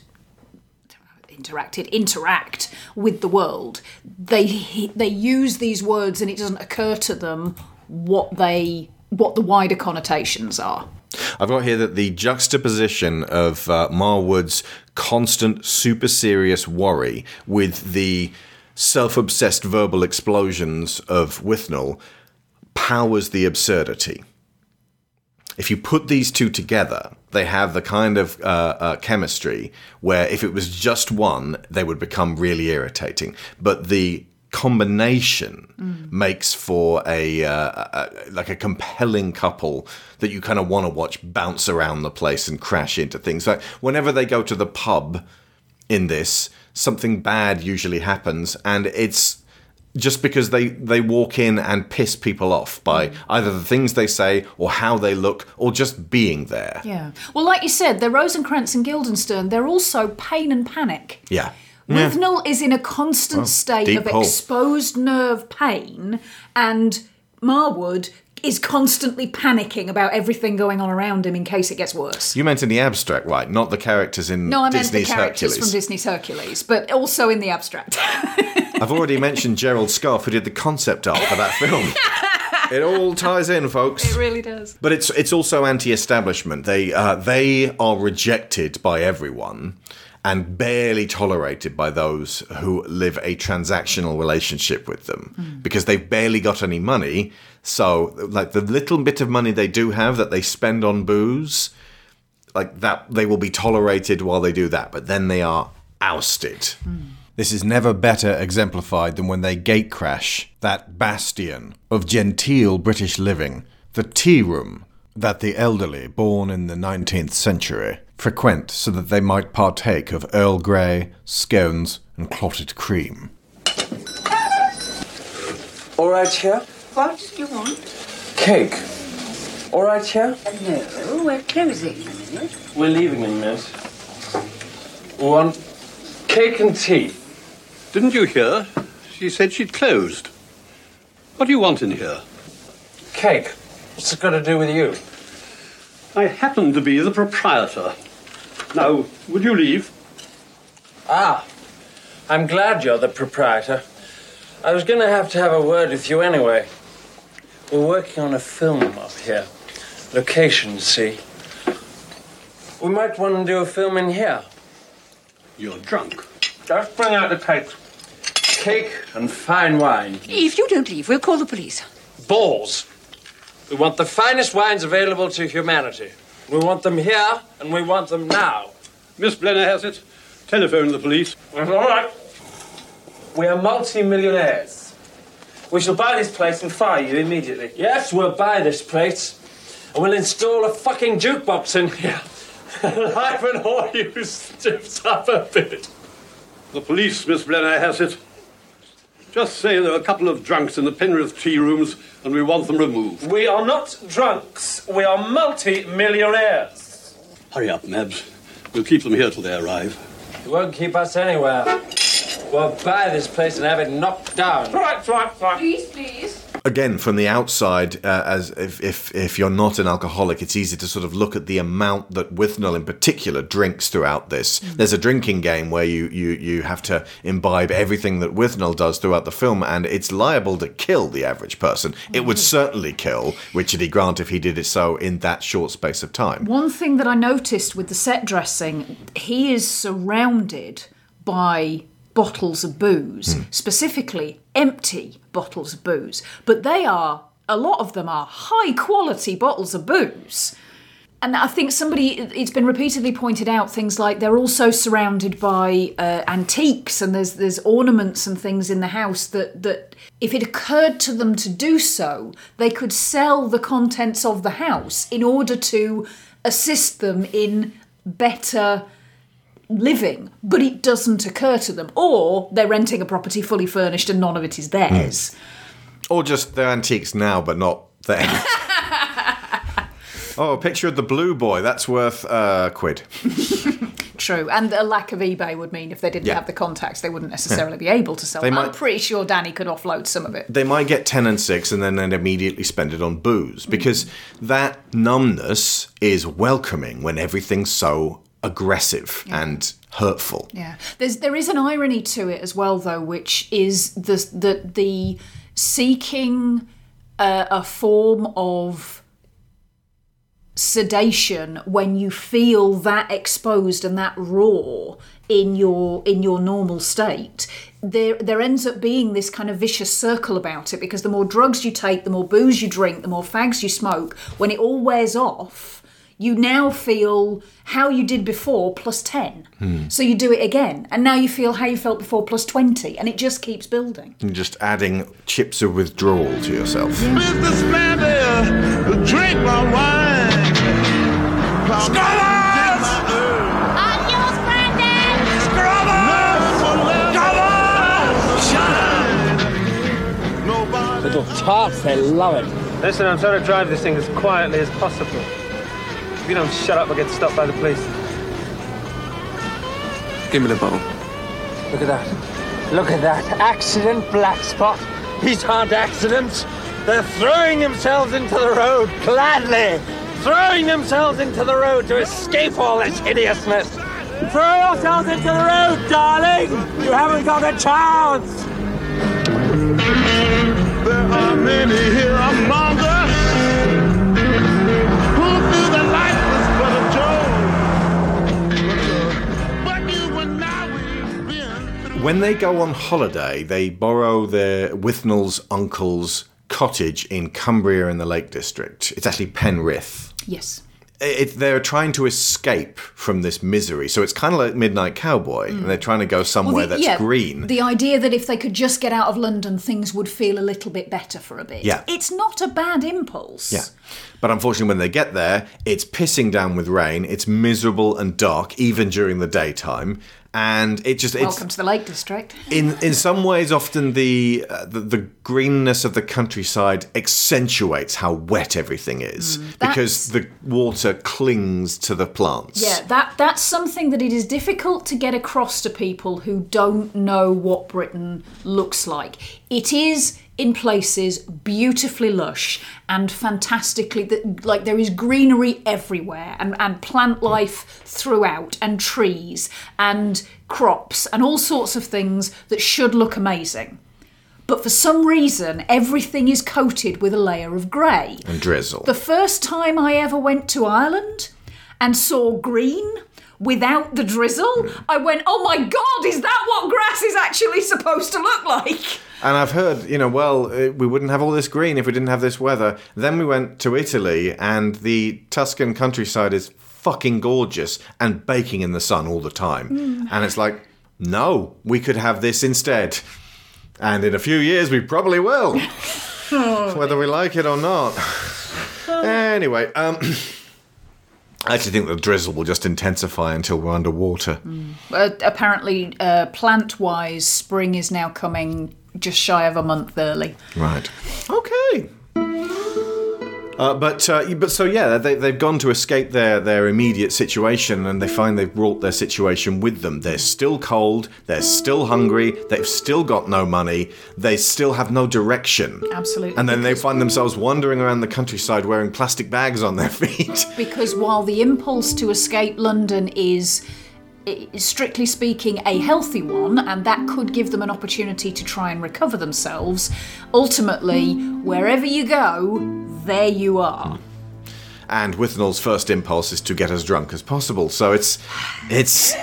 interacted interact with the world they they use these words and it doesn't occur to them what they what the wider connotations are I've got here that the juxtaposition of uh, Marwood's constant, super serious worry with the self obsessed verbal explosions of Withnail powers the absurdity. If you put these two together, they have the kind of uh, uh, chemistry where if it was just one, they would become really irritating. But the combination makes for a, uh, a like a compelling couple that you kind of want to watch bounce around the place and crash into things. Like whenever they go to the pub in this, something bad usually happens, and it's just because they they walk in and piss people off by mm. either the things they say or how they look or just being there. yeah well like you said they're rosencrantz and guildenstern they're also pain and panic Yeah. Yeah. Is in a constant Well, state of hole. exposed nerve pain, and Marwood is constantly panicking about everything going on around him in case it gets worse. You meant in the abstract, right? Not the characters in No, I meant Disney's the characters Hercules. from Disney's Hercules, but also in the abstract. [LAUGHS] I've already mentioned Gerald Scarfe, who did the concept art for that film. it all ties in, folks. it really does. But it's it's also anti-establishment. They uh, they are rejected by everyone and barely tolerated by those who live a transactional relationship with them because they've barely got any money. So, like the little bit of money they do have that they spend on booze, like that, they will be tolerated while they do that. But then they are ousted. Hmm. This is never better exemplified than when they gate crash that bastion of genteel British living, the tea room that the elderly, born in the 19th century, frequent so that they might partake of Earl Grey, scones, and clotted cream. All right here? What do you want? Cake. All right here? No, we're closing in a minute. We're leaving in a minute. We want cake and tea. Didn't you hear? She said she'd closed. What do you want in here? Cake. What's it got to do with you? I happen to be the proprietor. Now, would you leave? Ah, I'm glad you're the proprietor. I was going to have to have a word with you anyway. We're working on a film up here. Location, see. We might want to do a film in here. You're drunk. Just bring out the cake. Cake and fine wine. If you don't leave, we'll call the police. Balls. We want the finest wines available to humanity. We want them here, and we want them now. Miss Blenner has it. Telephone the police. All right. We are multi-millionaires. We shall buy this place and fire you immediately. Yes, we'll buy this place. And we'll install a fucking jukebox in here. [LAUGHS] Liven all you stiffs up a bit. The police, Miss Blenner has it. Just say there are a couple of drunks in the Penrith tea rooms and we want them removed. We are not drunks. We are multi-millionaires. Hurry up, Mabs. We'll keep them here till they arrive. You won't keep us anywhere. We'll buy this place and have it knocked down. Right, right, right. Please, please. again from the outside uh, as if, if if you're not an alcoholic it's easy to sort of look at the amount that Withnail in particular drinks throughout this there's a drinking game where you you you have to imbibe everything that Withnail does throughout the film and it's liable to kill the average person it would certainly kill Richard E Grant if he did it so in that short space of time One thing that I noticed with the set dressing, he is surrounded by bottles of booze, specifically empty bottles of booze, but they are, a lot of them are high quality bottles of booze. And I think somebody, it's been repeatedly pointed out things like they're also surrounded by uh, antiques and there's there's ornaments and things in the house that that if it occurred to them to do so, they could sell the contents of the house in order to assist them in better living, but it doesn't occur to them. Or they're renting a property fully furnished and none of it is theirs. or just they're antiques now but not then [LAUGHS] oh a picture of the blue boy that's worth uh, a quid [LAUGHS] True, and a lack of eBay would mean if they didn't Yeah. have the contacts, they wouldn't necessarily be able to sell. They them. I'm pretty sure Danny could offload some of it. they might get 10 and 6 and then they'd immediately spend it on booze because that numbness is welcoming when everything's so aggressive and hurtful. Yeah, there's there is an irony to it as well, though, which is the the the seeking uh, a form of sedation when you feel that exposed and that raw in your in your normal state. There there ends up being this kind of vicious circle about it because the more drugs you take the more booze you drink the more fags you smoke when it all wears off you now feel how you did before plus 10 Hmm. so you do it again and now you feel how you felt before plus 20 and it just keeps building and just adding chips of withdrawal to yourself Mr. Splendid, drink my wine. Scholars! On yours, Brandon! Little tarts, they love it. Listen, I'm trying to drive this thing as quietly as possible. If you don't shut up, I'll get stopped by the police. Give me the bottle. Look at that. Look at that. Accident, black spot. These aren't accidents. They're throwing themselves into the road gladly. Throwing themselves into the road to escape all this hideousness. Throw yourselves into the road, darling. You haven't got a chance. There are many here among when they go on holiday they borrow their Withnail's uncle's cottage in Cumbria in the Lake District it's actually Penrith yes it, they're trying to escape from this misery. So it's kind of like Midnight Cowboy, and they're trying to go somewhere Well, the- that's yeah, green. The idea that if they could just get out of London, things would feel a little bit better for a bit. Yeah. It's not a bad impulse. yeah. But unfortunately, when they get there, it's pissing down with rain. It's miserable and dark, even during the daytime. And it just, it's, Welcome to the Lake District. in in some ways, often the, uh, the the greenness of the countryside accentuates how wet everything is because the water clings to the plants. Yeah, that that's something that it is difficult to get across to people who don't know what Britain looks like. It is in places beautifully lush and fantastically that like there is greenery everywhere and, and plant life throughout and trees and crops and all sorts of things that should look amazing. But for some reason, everything is coated with a layer of grey. And drizzle. The first time I ever went to Ireland and saw green without the drizzle, mm. I went, oh my god, is that what grass is actually supposed to look like? And I've heard, you know, well, uh, we wouldn't have all this green if we didn't have this weather. Then we went to Italy, and the Tuscan countryside is fucking gorgeous and baking in the sun all the time. Mm. And it's like, no, we could have this instead. And in a few years, we probably will, [LAUGHS] whether we like it or not. anyway, um, [CLEARS THROAT] I actually think the drizzle will just intensify until we're underwater. Uh, apparently, uh, plant wise, spring is now coming just shy of a month early. Right. Okay. Uh, but uh, but so yeah, they, they've gone to escape their their immediate situation, and they find they've brought their situation with them. They're still cold, they're still hungry, they've still got no money, they still have no direction. Absolutely. And then they find themselves wandering around the countryside wearing plastic bags on their [LAUGHS] feet. Because while the impulse to escape London is strictly speaking a healthy one and that could give them an opportunity to try and recover themselves ultimately wherever you go there you are and Withnail's first impulse is to get as drunk as possible. So it's it's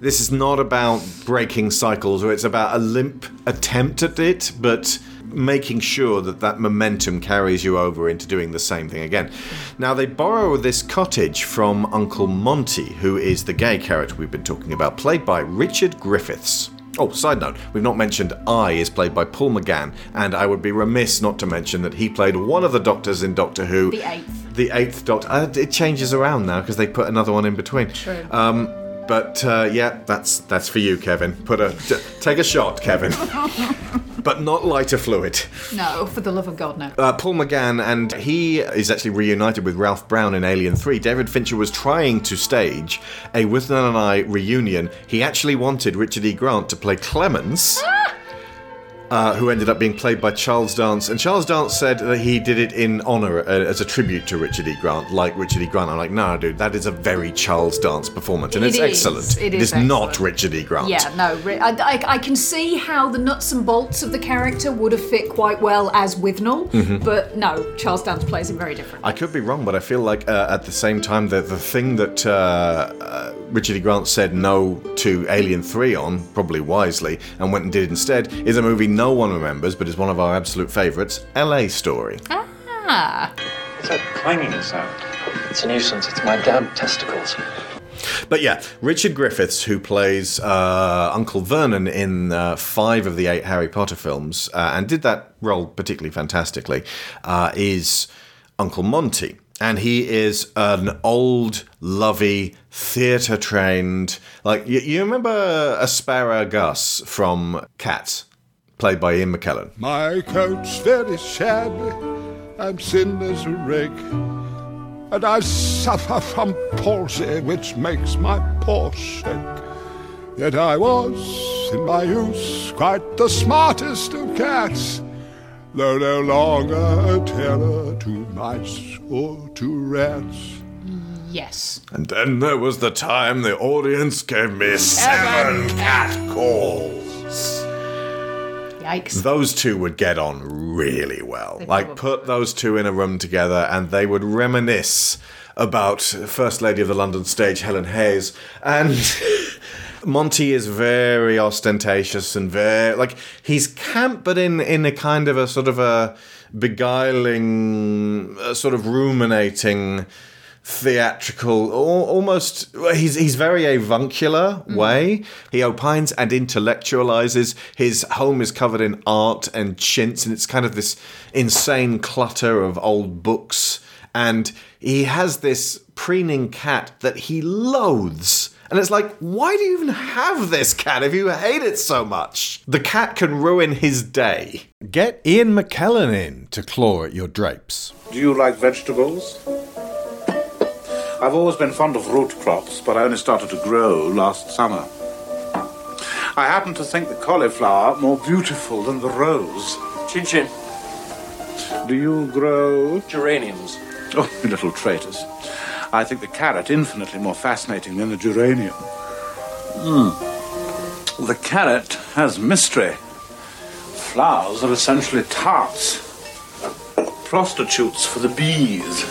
this is not about breaking cycles or it's about a limp attempt at it, but making sure that that momentum carries you over into doing the same thing again. Now they borrow this cottage from Uncle Monty, who is the gay character we've been talking about, played by Richard Griffiths. Oh, side note, we've not mentioned I is played by Paul McGann, and I would be remiss not to mention that he played one of the doctors in Doctor Who. the eighth The eighth Doctor. Uh, it changes around now because they put another one in between. True. Um, but uh, yeah, that's that's for you, Kevin. Put a t- take a shot, Kevin, [LAUGHS] but not lighter fluid. no for the love of god no Uh, Paul McGann, and he is actually reunited with Ralph Brown in Alien 3. David Fincher was trying to stage a Withnail and I reunion. He actually wanted Richard E. Grant to play Clemens. Uh, who ended up being played by Charles Dance, and Charles Dance said that he did it in honor uh, as a tribute to Richard E. Grant, like Richard E. Grant. I'm like, no, dude, that is a very Charles Dance performance, and It it's is. excellent. It it is is not Richard E. Grant. Yeah, no, I, I, I can see how the nuts and bolts of the character would have fit quite well as Withnail, Mhm. but no, Charles Dance plays him very different. I could be wrong, but I feel like uh, at the same time that the thing that uh, uh, Richard E. Grant said no to Alien 3 on, probably wisely, and went and did instead, is a movie no one remembers, but is one of our absolute favourites, LA Story. Ah. What's that clanging sound? It's a nuisance. It's my damn testicles. But yeah, Richard Griffiths, who plays uh, Uncle Vernon in uh, five of the eight Harry Potter films, uh, and did that role particularly fantastically, uh, is Uncle Monty. And he is an old, lovey, theatre trained. Like, you, you remember Asparagus from Cats, played by Ian McKellen? My coat's very shabby, I'm thin as a rake, and I suffer from palsy, which makes my paw shake. Yet I was, in my youth, quite the smartest of cats, though no longer a terror to mice or to rats. Yes. And then there was the time the audience gave me seven cat calls. Yikes. Those two would get on really well. Like, put those two in a room together and they would reminisce about First Lady of the London Stage, Helen Hayes. And [LAUGHS] Monty is very ostentatious and very, like, he's camp, but in, in a kind of a sort of a beguiling, uh, sort of ruminating theatrical al- almost he's he's very avuncular mm. way he opines and intellectualizes his home is covered in art and chintz and it's kind of this insane clutter of old books and he has this preening cat that he loathes and it's like, why do you even have this cat if you hate it so much? The cat can ruin his day. Get Ian McKellen in to claw at your drapes. Do you like vegetables? I've always been fond of root crops, but I only started to grow last summer. I happen to think the cauliflower more beautiful than the rose. Chin chin. Do you grow geraniums? Oh, you little traitors. I think the carrot infinitely more fascinating than the geranium. Hmm. The carrot has mystery. Flowers are essentially tarts, prostitutes for the bees.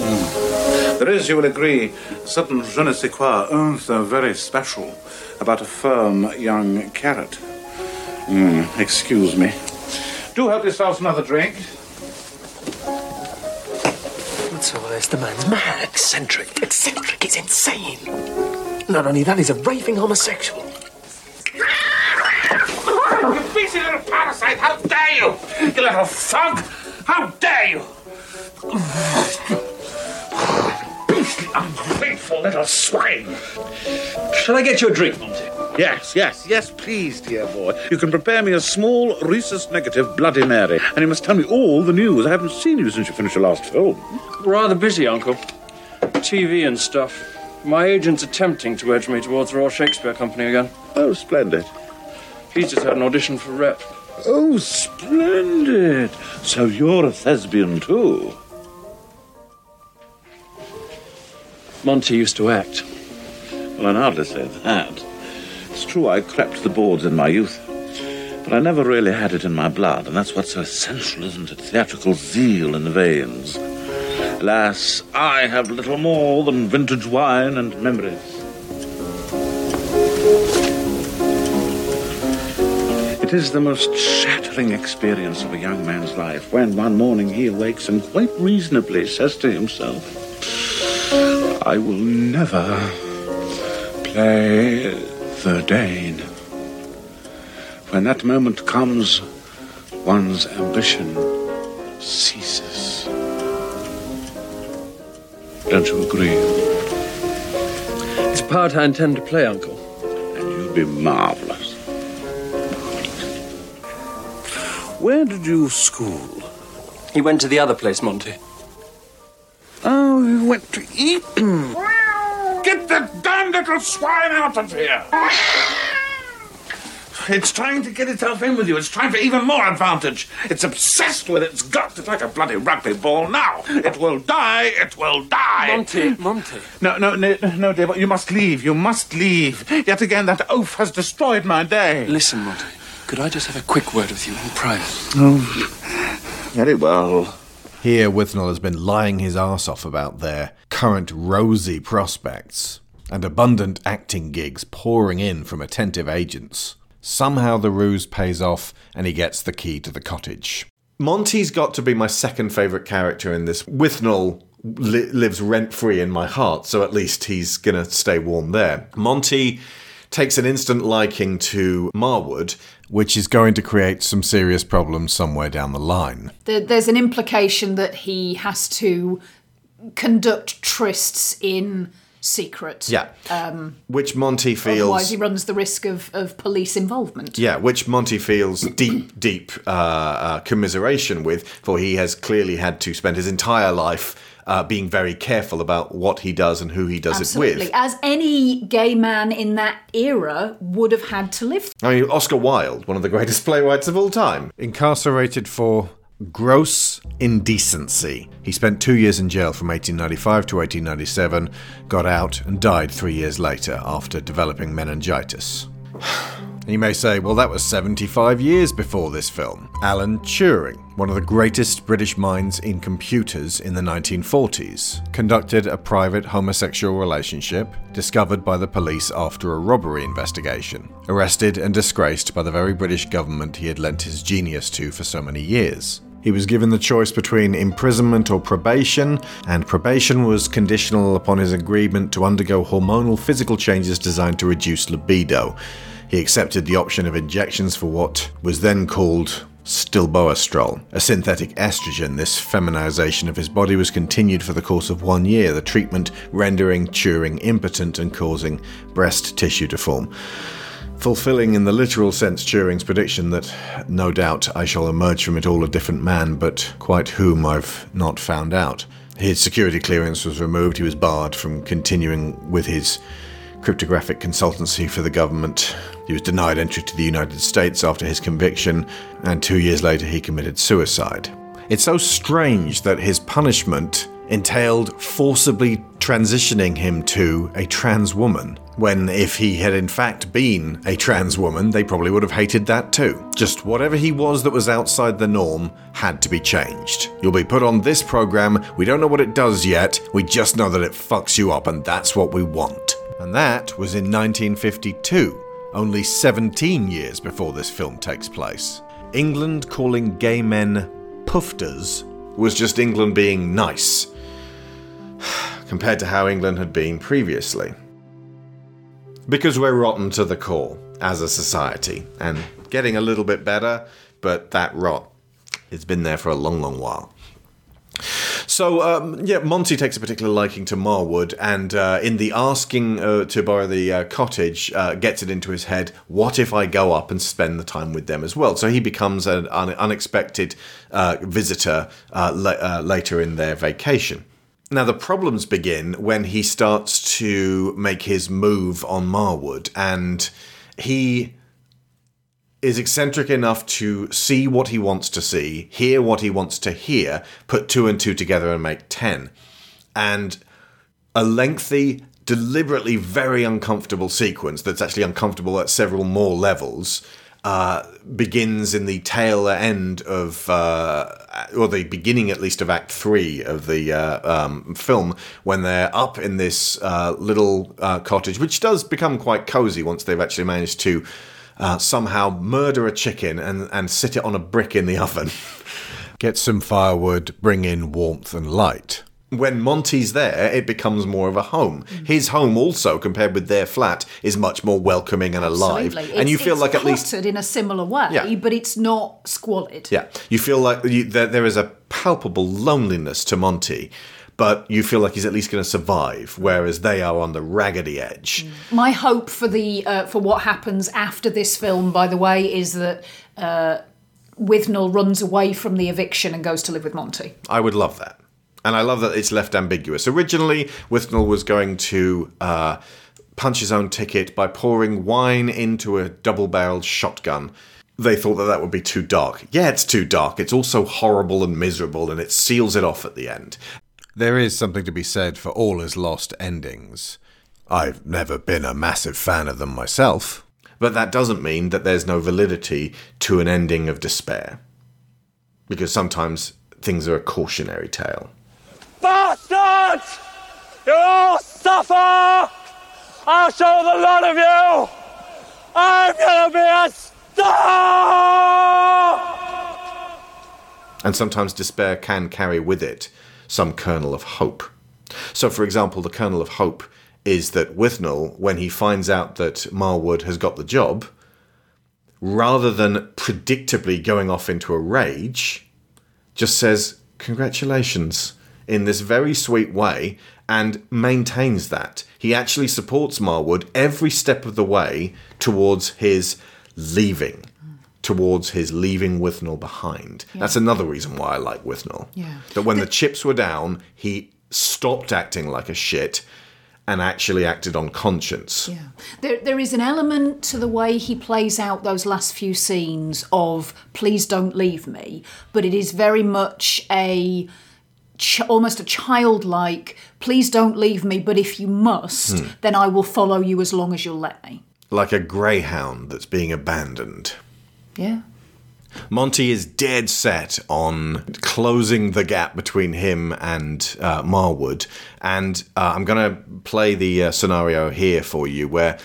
Hmm. There is, you will agree, a certain je ne sais quoi, un so very special about a firm young carrot. Hmm, excuse me. Do help yourselves another drink. What's all this? The man's mad, eccentric. Eccentric, he's insane. Not only that, he's a raving homosexual. You beastly little parasite! How dare you! You little funk! How dare you! Beastly, ungrateful little swine! Shall I get you a drink, Monty? Yes, yes, yes, please, dear boy. You can prepare me a small rhesus negative Bloody Mary, and you must tell me all the news. I haven't seen you since you finished your last film. Rather busy, Uncle. TV and stuff. My agent's attempting to urge me towards the Royal Shakespeare Company again. Oh, splendid. He's just had an audition for rep. Oh, splendid. So you're a thespian too. Monty used to act. Well, I'd hardly say that. It's true I crept the boards in my youth, but I never really had it in my blood, and that's what's so essential, isn't it? Theatrical zeal in the veins. Alas, I have little more than vintage wine and memories. It is the most shattering experience of a young man's life when one morning he awakes and quite reasonably says to himself, I will never play the Dane. When that moment comes, one's ambition ceases. Don't you agree? It's a part I intend to play, Uncle. And you'd be marvelous. Where did you school? He went to the other place, Monty. Oh, you went to Eton. [CLEARS THROAT] Get that damn little swine out of here! [CLEARS THROAT] It's trying to get itself in with you. It's trying for even more advantage. It's obsessed with its gut. It's like a bloody rugby ball. Now, it will die. It will die. Monty, Monty. No, no, no, no, dear. but You must leave. You must leave. Yet again, that oaf has destroyed my day. Listen, Monty. Could I just have a quick word with you in private? Oh, very well. Here, Withnail has been lying his arse off about their current rosy prospects and abundant acting gigs pouring in from attentive agents. Somehow the ruse pays off and he gets the key to the cottage. Monty's got to be my second favourite character in this. Withnail li- lives rent free in my heart, so at least he's going to stay warm there. Monty takes an instant liking to Marwood, which is going to create some serious problems somewhere down the line. There's an implication that he has to conduct trysts in secret. Yeah. Um, Which Monty feels. otherwise, he runs the risk of, of police involvement. Yeah, which Monty feels deep, deep uh, uh, commiseration with, for he has clearly had to spend his entire life uh, being very careful about what he does and who he does Absolutely. it with. As any gay man in that era would have had to live I mean, Oscar Wilde, one of the greatest [LAUGHS] playwrights of all time, incarcerated for gross indecency. He spent two years in jail from 1895 to 1897, got out, and died three years later after developing meningitis. [SIGHS] [LAUGHS] And you may say, well, that was 75 years before this film. Alan Turing, one of the greatest British minds in computers in the 1940s, conducted a private homosexual relationship discovered by the police after a robbery investigation, arrested and disgraced by the very British government he had lent his genius to for so many years. He was given the choice between imprisonment or probation, and probation was conditional upon his agreement to undergo hormonal physical changes designed to reduce libido. He accepted the option of injections for what was then called stilboestrol, a synthetic estrogen. This feminization of his body was continued for the course of one year, the treatment rendering Turing impotent and causing breast tissue to form. Fulfilling in the literal sense Turing's prediction that no doubt I shall emerge from it all a different man, but quite whom I've not found out. His security clearance was removed, he was barred from continuing with his cryptographic consultancy for the government. He was denied entry to the United States after his conviction, and two years later he committed suicide. It's so strange that his punishment entailed forcibly transitioning him to a trans woman, when if he had in fact been a trans woman, they probably would have hated that too. Just whatever he was that was outside the norm had to be changed. You'll be put on this program, we don't know what it does yet, we just know that it fucks you up, and that's what we want. And that was in 1952, only 17 years before this film takes place. England calling gay men poofters was just England being nice, [SIGHS] compared to how England had been previously. Because we're rotten to the core as a society, and getting a little bit better, but that rot, it's been there for a long, long while. So um, yeah, Monty takes a particular liking to Marwood, and uh, in the asking uh, to borrow the uh, cottage, uh, gets it into his head: what if I go up and spend the time with them as well? So he becomes an un- unexpected uh, visitor uh, later in their vacation. Now the problems begin when he starts to make his move on Marwood, and he is eccentric enough to see what he wants to see, hear what he wants to hear, put two and two together and make ten. And a lengthy, deliberately very uncomfortable sequence that's actually uncomfortable at several more levels uh, begins in the tail end of, uh, or the beginning at least of Act Three of the uh, um, film, when they're up in this uh, little uh, cottage, which does become quite cozy once they've actually managed to uh, somehow murder a chicken and, and sit it on a brick in the oven. [LAUGHS] Get some firewood, bring in warmth and light. When Monty's there, it becomes more of a home. His home, also, compared with their flat, is much more welcoming and alive. Absolutely. And you feel it's like at least in a similar way, Yeah. but it's not squalid. Yeah, you feel like you, there, there is a palpable loneliness to Monty, but you feel like he's at least going to survive, whereas they are on the raggedy edge. My hope for the uh, for what happens after this film, by the way, is that uh, Withnail runs away from the eviction and goes to live with Monty. I would love that. And I love that it's left ambiguous. Originally, Withnail was going to uh, punch his own ticket by pouring wine into a double barreled shotgun. They thought that that would be too dark. Yeah, it's too dark. It's also horrible and miserable, and it seals it off at the end. There is something to be said for all his lost endings. I've never been a massive fan of them myself. But that doesn't mean that there's no validity to an ending of despair. Because sometimes things are a cautionary tale. Bastards! You all suffer! I'll show the lot of you! I'm gonna be a star! And sometimes despair can carry with it some kernel of hope. So, for example, the kernel of hope is that Withnail, when he finds out that Marwood has got the job, rather than predictably going off into a rage, just says, Congratulations, in this very sweet way, and maintains that. He actually supports Marwood every step of the way towards his leaving, towards his leaving Withnail behind. That's another reason why I like Withnail. Yeah. That when the chips were down, he stopped acting like a shit and actually acted on conscience. Yeah. There, there is an element to the way he plays out those last few scenes of "Please don't leave me," but it is very much a ch- almost a childlike "Please don't leave me," but if you must, Hmm. then I will follow you as long as you'll let me. Like a greyhound that's being abandoned. Yeah. Monty is dead set on closing the gap between him and uh, Marwood, and uh, I'm going to play the uh, scenario here for you where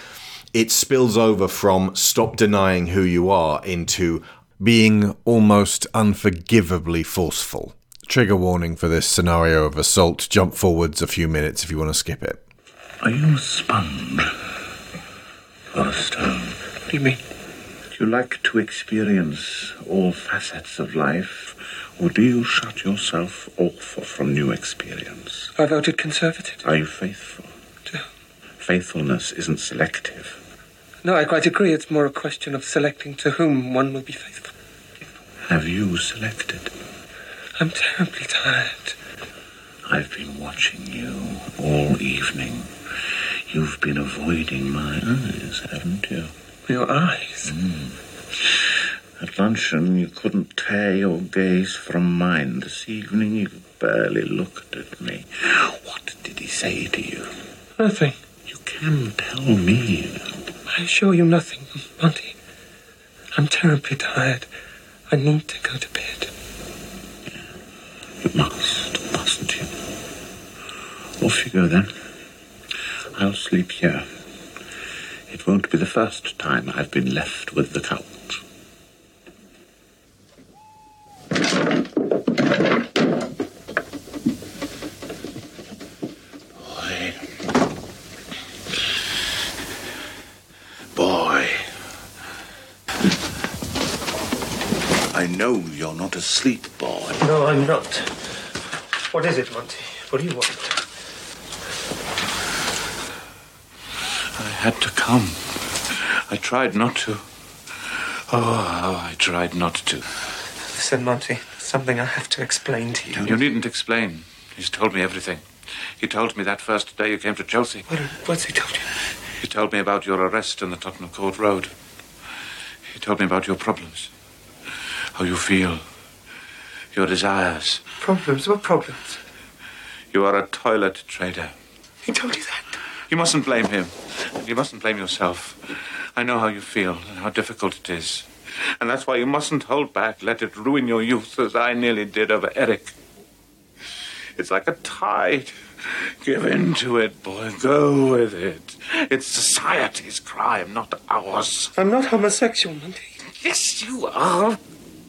it spills over from stop denying who you are into Being almost unforgivably forceful. Trigger warning for this scenario of assault. Jump forwards a few minutes if you want to skip it. Are you a sponge or a stone? What do you mean? You like to experience all facets of life, or do you shut yourself off from new experience? I voted Conservative. Are you faithful? Faithfulness isn't selective. No, I quite agree. It's more a question of selecting to whom one will be faithful. Have you selected? I'm terribly tired. I've been watching you all evening. You've been avoiding my eyes, haven't you? Your eyes? At luncheon, you couldn't tear your gaze from mine. This evening, you barely looked at me. What did he say to you? Nothing. You can tell me. I assure you nothing, Monty. I'm terribly tired. I need to go to bed. You must, mustn't you? Off you go then. I'll sleep here. It won't be the first time I've been left with the couch. Boy. Boy. I know you're not asleep, boy. No, I'm not. What is it, Monty? What do you want? I had to come. I tried not to. Oh, how I tried not to. Listen, Monty, something I have to explain to you. You needn't explain. He's told me everything. He told me that first day you came to Chelsea. What, what's he told you? He told me about your arrest in the Tottenham Court Road. He told me about your problems. How you feel. Your desires. Problems? What problems? You are a toilet trader. He told you that? You mustn't blame him. You mustn't blame yourself. I know how you feel and how difficult it is. And that's why you mustn't hold back. Let it ruin your youth as I nearly did over Eric. It's like a tide. Give in to it, boy. Go with it. It's society's crime, not ours. I'm not homosexual, Monty. Yes, you are.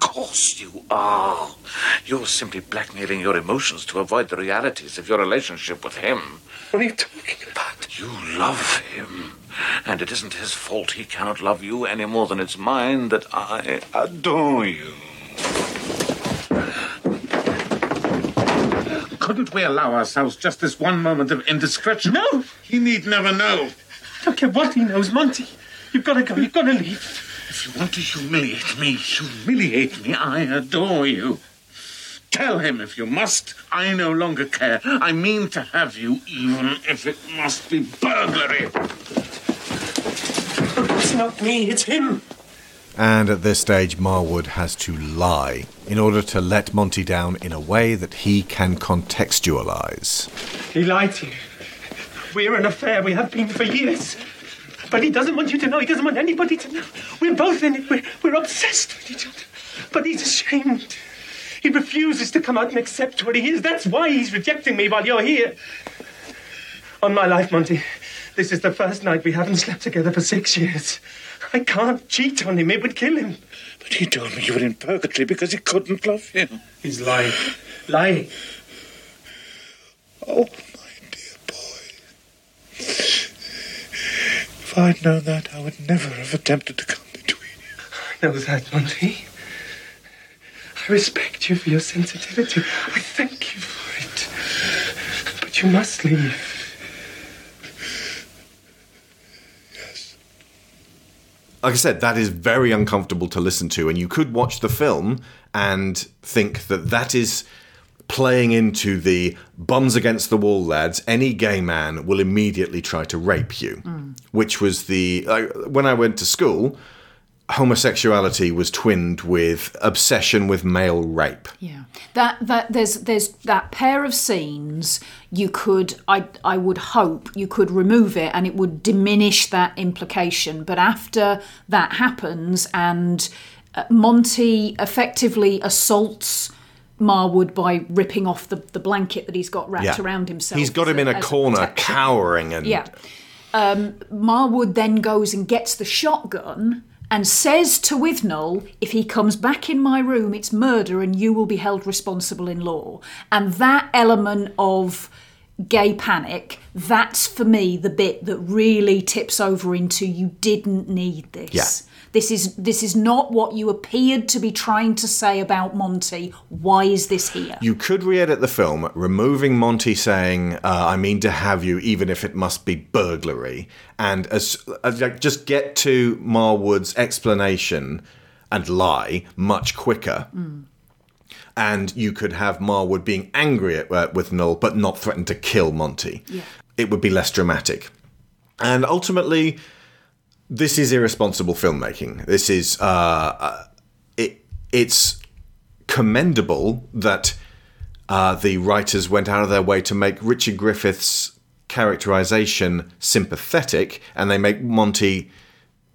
Of course you are. You're simply blackmailing your emotions to avoid the realities of your relationship with him. What are you talking about? You love him. And it isn't his fault he cannot love you any more than it's mine that I adore you. Couldn't we allow ourselves just this one moment of indiscretion? No! He need never know. I don't care what he knows, Monty. You've got to go. You've got to leave. If you want to humiliate me, humiliate me. I adore you. Tell him if you must. I no longer care. I mean to have you, even if it must be burglary. It's not me, it's him. And at this stage, Marwood has to lie in order to let Monty down in a way that he can contextualize. He lied to you. We're an affair. We have been for years. But he doesn't want you to know. He doesn't want anybody to know. We're both in it. We're, we're obsessed with each other. But he's ashamed. He refuses to come out and accept what he is. That's why he's rejecting me while you're here. On my life, Monty, this is the first night we haven't slept together for six years. I can't cheat on him. It would kill him. But he told me you were in purgatory because he couldn't love you. He's lying. Lying. Oh, my dear boy. If I'd known that, I would never have attempted to come between you. I know that, Monty. I respect you for your sensitivity. I thank you for it. But you must leave. Yes. Like I said, that is very uncomfortable to listen to, and you could watch the film and think that that is playing into the bums against the wall lads any gay man will immediately try to rape you Mm. which was the uh, when i went to school homosexuality was twinned with obsession with male rape Yeah, that that there's there's that pair of scenes. You could, I I would hope you could remove it, and it would diminish that implication. But after that happens, and uh, Monty effectively assaults. Marwood by ripping off the, the blanket that he's got wrapped Yeah. around himself. he's got him in a corner protection. cowering and Yeah. Um, Marwood then goes and gets the shotgun and says to Withnail, if he comes back in my room, it's murder and you will be held responsible in law. And that element of gay panic, that's for me the bit that really tips over into you didn't need this. Yeah. This is this is not what you appeared to be trying to say about Monty. Why is this here? You could re-edit the film, removing Monty saying, uh, "I mean to have you, even if it must be burglary," and as, as like, just get to Marwood's explanation and lie much quicker. Mm. And you could have Marwood being angry at, uh, Withnail, but not threaten to kill Monty. Yeah. It would be less dramatic. And ultimately, this is irresponsible filmmaking. This is uh, uh, it. It's commendable that uh, the writers went out of their way to make Richard Griffiths' characterization sympathetic, and they make Monty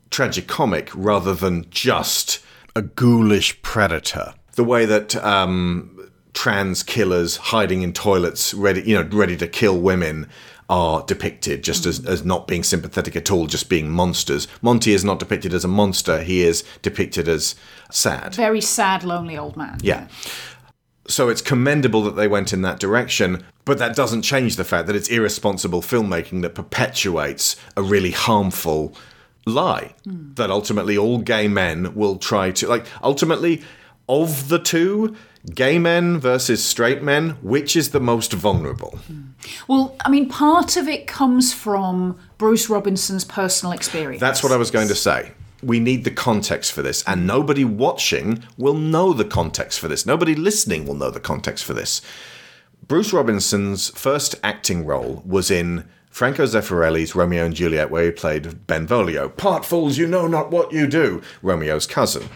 tragicomic rather than just a ghoulish predator. The way that um, trans killers hiding in toilets, ready you know, ready to kill women, are depicted just as, as not being sympathetic at all, just being monsters. Monty is not depicted as a monster; he is depicted as sad. Very sad, lonely old man. Yeah. So it's commendable that they went in that direction, but that doesn't change the fact that it's irresponsible filmmaking that perpetuates a really harmful lie. That ultimately all gay men will try to like ultimately of the two, gay men versus straight men, which is the most vulnerable? Well, I mean, part of it comes from Bruce Robinson's personal experience. That's what I was going to say. We need the context for this, and nobody watching will know the context for this. Nobody listening will know the context for this. Bruce Robinson's first acting role was in Franco Zeffirelli's Romeo and Juliet, where he played Benvolio. Part fools, you know not what you do, Romeo's cousin.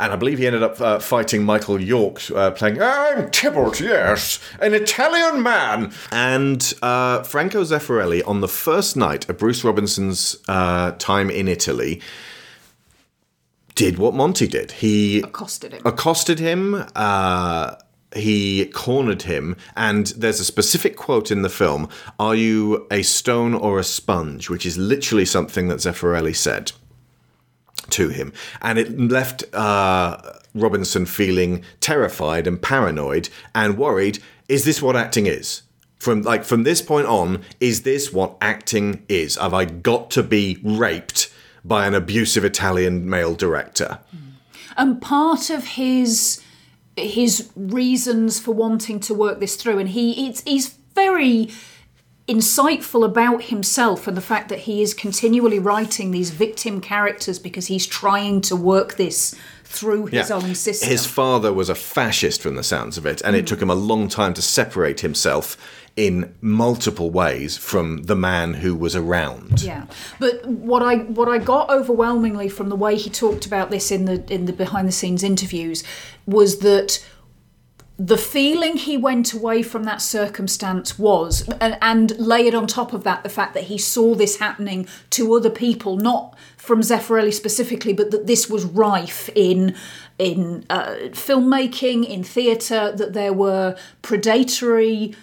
And I believe he ended up uh, fighting Michael York, uh, playing I'm Tybalt, yes, an Italian man. And uh, Franco Zeffirelli, on the first night of Bruce Robinson's uh, time in Italy, did what Monty did. He accosted him. accosted him. Uh, he cornered him, and there's a specific quote in the film: "Are you a stone or a sponge?" Which is literally something that Zeffirelli said to him, and it left uh, Robinson feeling terrified and paranoid and worried. Is this what acting is? From like from this point on, is this what acting is? Have I got to be raped by an abusive Italian male director? and part of his his reasons for wanting to work this through and he it's, he's very insightful about himself and the fact that he is continually writing these victim characters because he's trying to work this through his own system His father was a fascist from the sounds of it, and it Mm. took him a long time to separate himself in multiple ways from the man who was around. Yeah, but what I what I got overwhelmingly from the way he talked about this in the in the behind the scenes interviews was that the feeling he went away from that circumstance was, and, and layered on top of that, the fact that he saw this happening to other people, not from Zeffirelli specifically, but that this was rife in in uh, filmmaking, in theatre, that there were predatory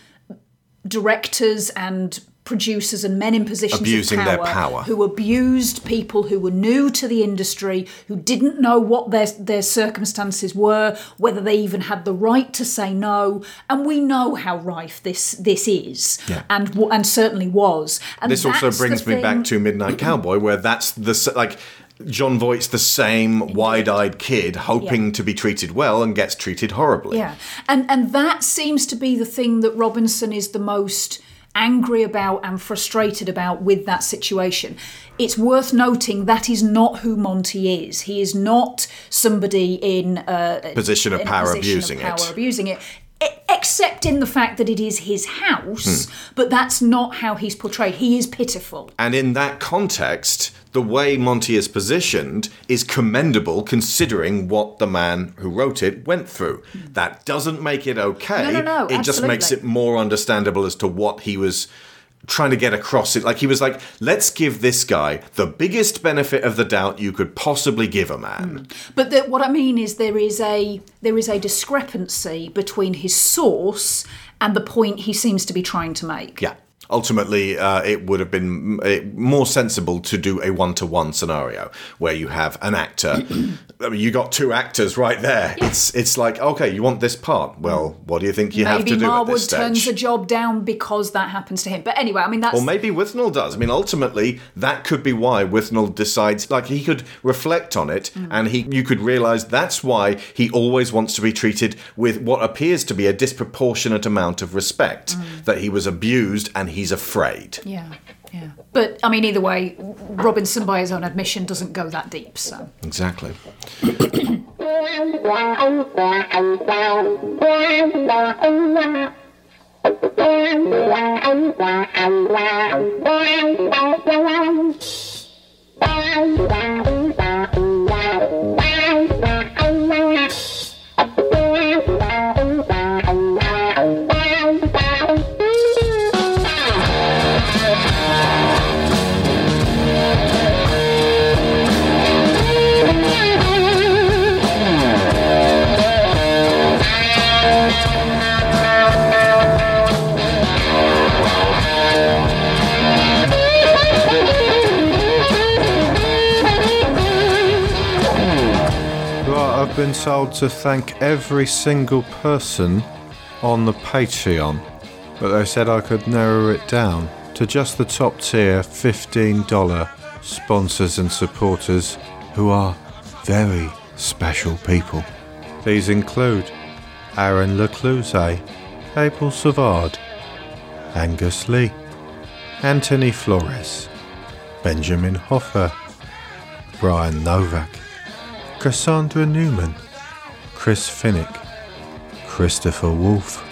directors and producers and men in positions Abusing of their power, power. who abused people who were new to the industry, who didn't know what their their circumstances were, whether they even had the right to say no. And we know how rife this this is, Yeah. and and certainly was. And this also brings me thing- back to Midnight [CLEARS THROAT] Cowboy, where that's the like Jon Voight's the same wide-eyed kid hoping Yeah. to be treated well and gets treated horribly. Yeah, and and that seems to be the thing that Robinson is the most angry about and frustrated about with that situation. It's worth noting that is not who Monty is. He is not somebody in a Position of power position abusing of power it. abusing it. Except in the fact that it is his house, Hmm. but that's not how he's portrayed. He is pitiful. And in that context, the way Monty is positioned is commendable considering what the man who wrote it went through. That doesn't make it okay. No, no, no, it just makes it more understandable as to what he was trying to get across it like he was like let's give this guy the biggest benefit of the doubt you could possibly give a man hmm. But the, what I mean is there is a there is a discrepancy between his source and the point he seems to be trying to make. yeah ultimately uh, it would have been more sensible to do a one-to-one scenario where you have an actor [CLEARS THROAT] I mean, you got two actors right there it's it's like okay you want this part well what do you think you have to do Marwood turns a job down because that happens to him. But anyway, I mean that's or maybe Withnail does. I mean, ultimately, that could be why Withnail decides. Like, he could reflect on it, Mm. and he, you could realize that's why he always wants to be treated with what appears to be a disproportionate amount of respect. Mm. That he was abused, and he's afraid. yeah, yeah. But I mean, either way, Robinson, by his own admission, doesn't go that deep. So Exactly. [LAUGHS] been told to thank every single person on the Patreon, but they said I could narrow it down to just the top tier $15 sponsors and supporters who are very special people. These include Aaron Lecluse, Abel Savard, Angus Lee, Anthony Flores, Benjamin Hoffer, Brian Novak, Cassandra Newman, Chris Finnick, Christopher Wolfe,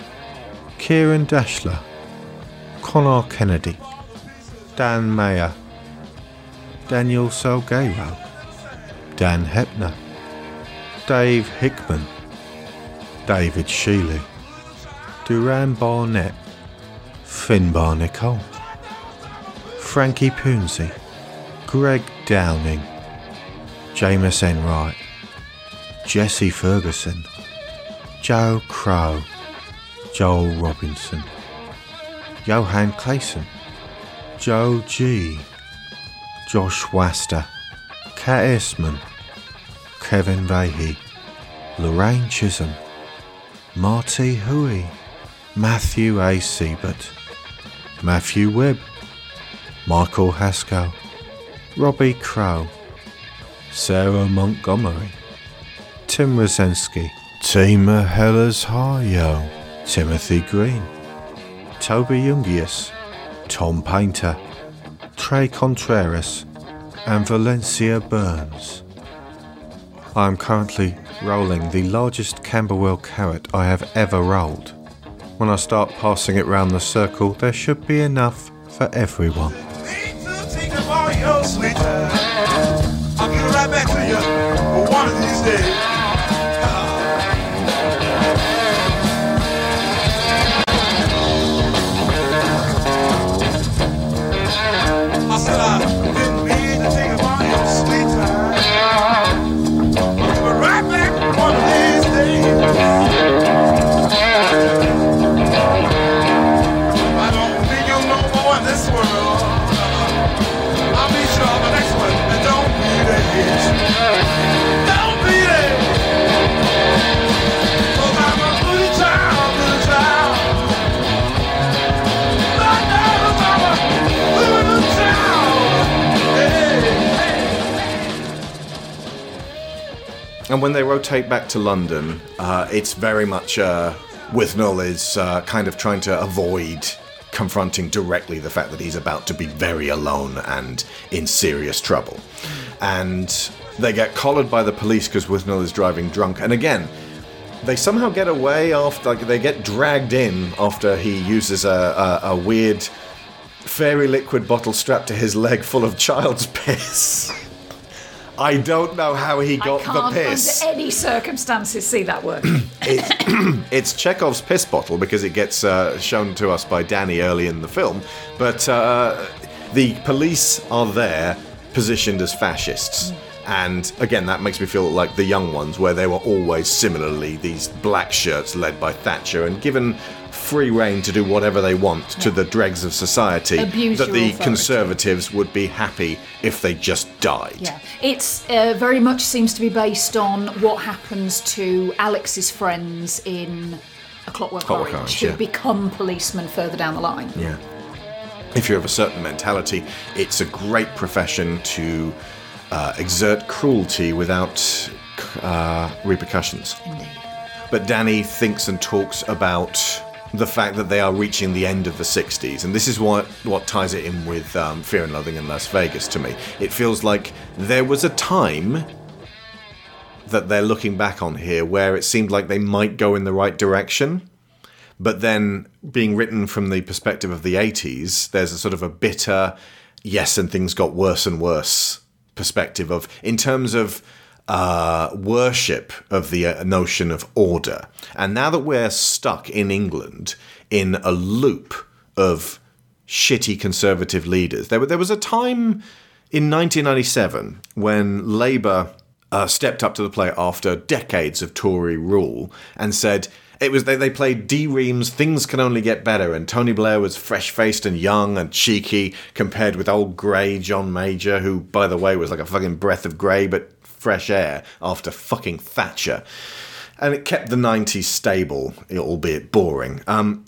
Kieran Dashler, Connor Kennedy, Dan Mayer, Daniel Salgueiro, Dan Hepner, Dave Hickman, David Shealy, Duran Barnett, Finbar Nicole, Frankie Punzi, Greg Downing, Jameis Enright, Jesse Ferguson, Joe Crow, Joel Robinson, Johan Clayson, Joe G, Josh Waster, Kat Eastman, Kevin Vahey, Lorraine Chisholm, Marty Huey, Matthew A. Siebert, Matthew Webb, Michael Haskell, Robbie Crow, Sarah Montgomery, Tim Rosensky, Tima Hellas Hayo, Timothy Green, Toby Jungius, Tom Painter, Trey Contreras, and Valencia Burns. I am currently rolling the largest Camberwell carrot I have ever rolled. When I start passing it round the circle, there should be enough for everyone. I And when they rotate back to London, uh, it's very much uh, Withnail is uh, kind of trying to avoid confronting directly the fact that he's about to be very alone and in serious trouble. And they get collared by the police because Withnail is driving drunk. And again, they somehow get away after, like, they get dragged in after he uses a, a, a weird fairy liquid bottle strapped to his leg full of child's [LAUGHS] piss. I don't know how he got the Can't piss. under any circumstances see that working. [CLEARS THROAT] [CLEARS THROAT] it's Chekhov's piss bottle because it gets uh, shown to us by Danny early in the film. But uh, the police are there positioned as fascists. And again, that makes me feel like the young ones, where they were always similarly these black shirts led by Thatcher and given free reign to do whatever they want to the dregs of society. Abuse that the authority. Conservatives would be happy if they just died. Yeah, it's uh, very much seems to be based on what happens to Alex's friends in A Clockwork, Clockwork Orange, Orange, who yeah. become policemen further down the line. Yeah. If you're of a certain mentality, it's a great profession to uh, exert cruelty without uh, repercussions. Indeed. But Danny thinks and talks about the fact that they are reaching the end of the 60s, and this is what, what ties it in with um, Fear and Loathing in Las Vegas to me. It feels like there was a time that they're looking back on here where it seemed like they might go in the right direction but then being written from the perspective of the 80s there's a sort of a bitter yes and things got worse and worse perspective of in terms of uh, worship of the uh, notion of order. And now that we're stuck in england in a loop of shitty conservative leaders there, there was a time in 1997 when labour uh, stepped up to the plate after decades of Tory rule and said it was they, they played D:Ream's, things can only get better, and Tony Blair was fresh faced and young and cheeky compared with old grey John Major, who, by the way, was like a fucking breath of grey but fresh air after fucking Thatcher. And it kept the 90s stable, albeit boring. Um,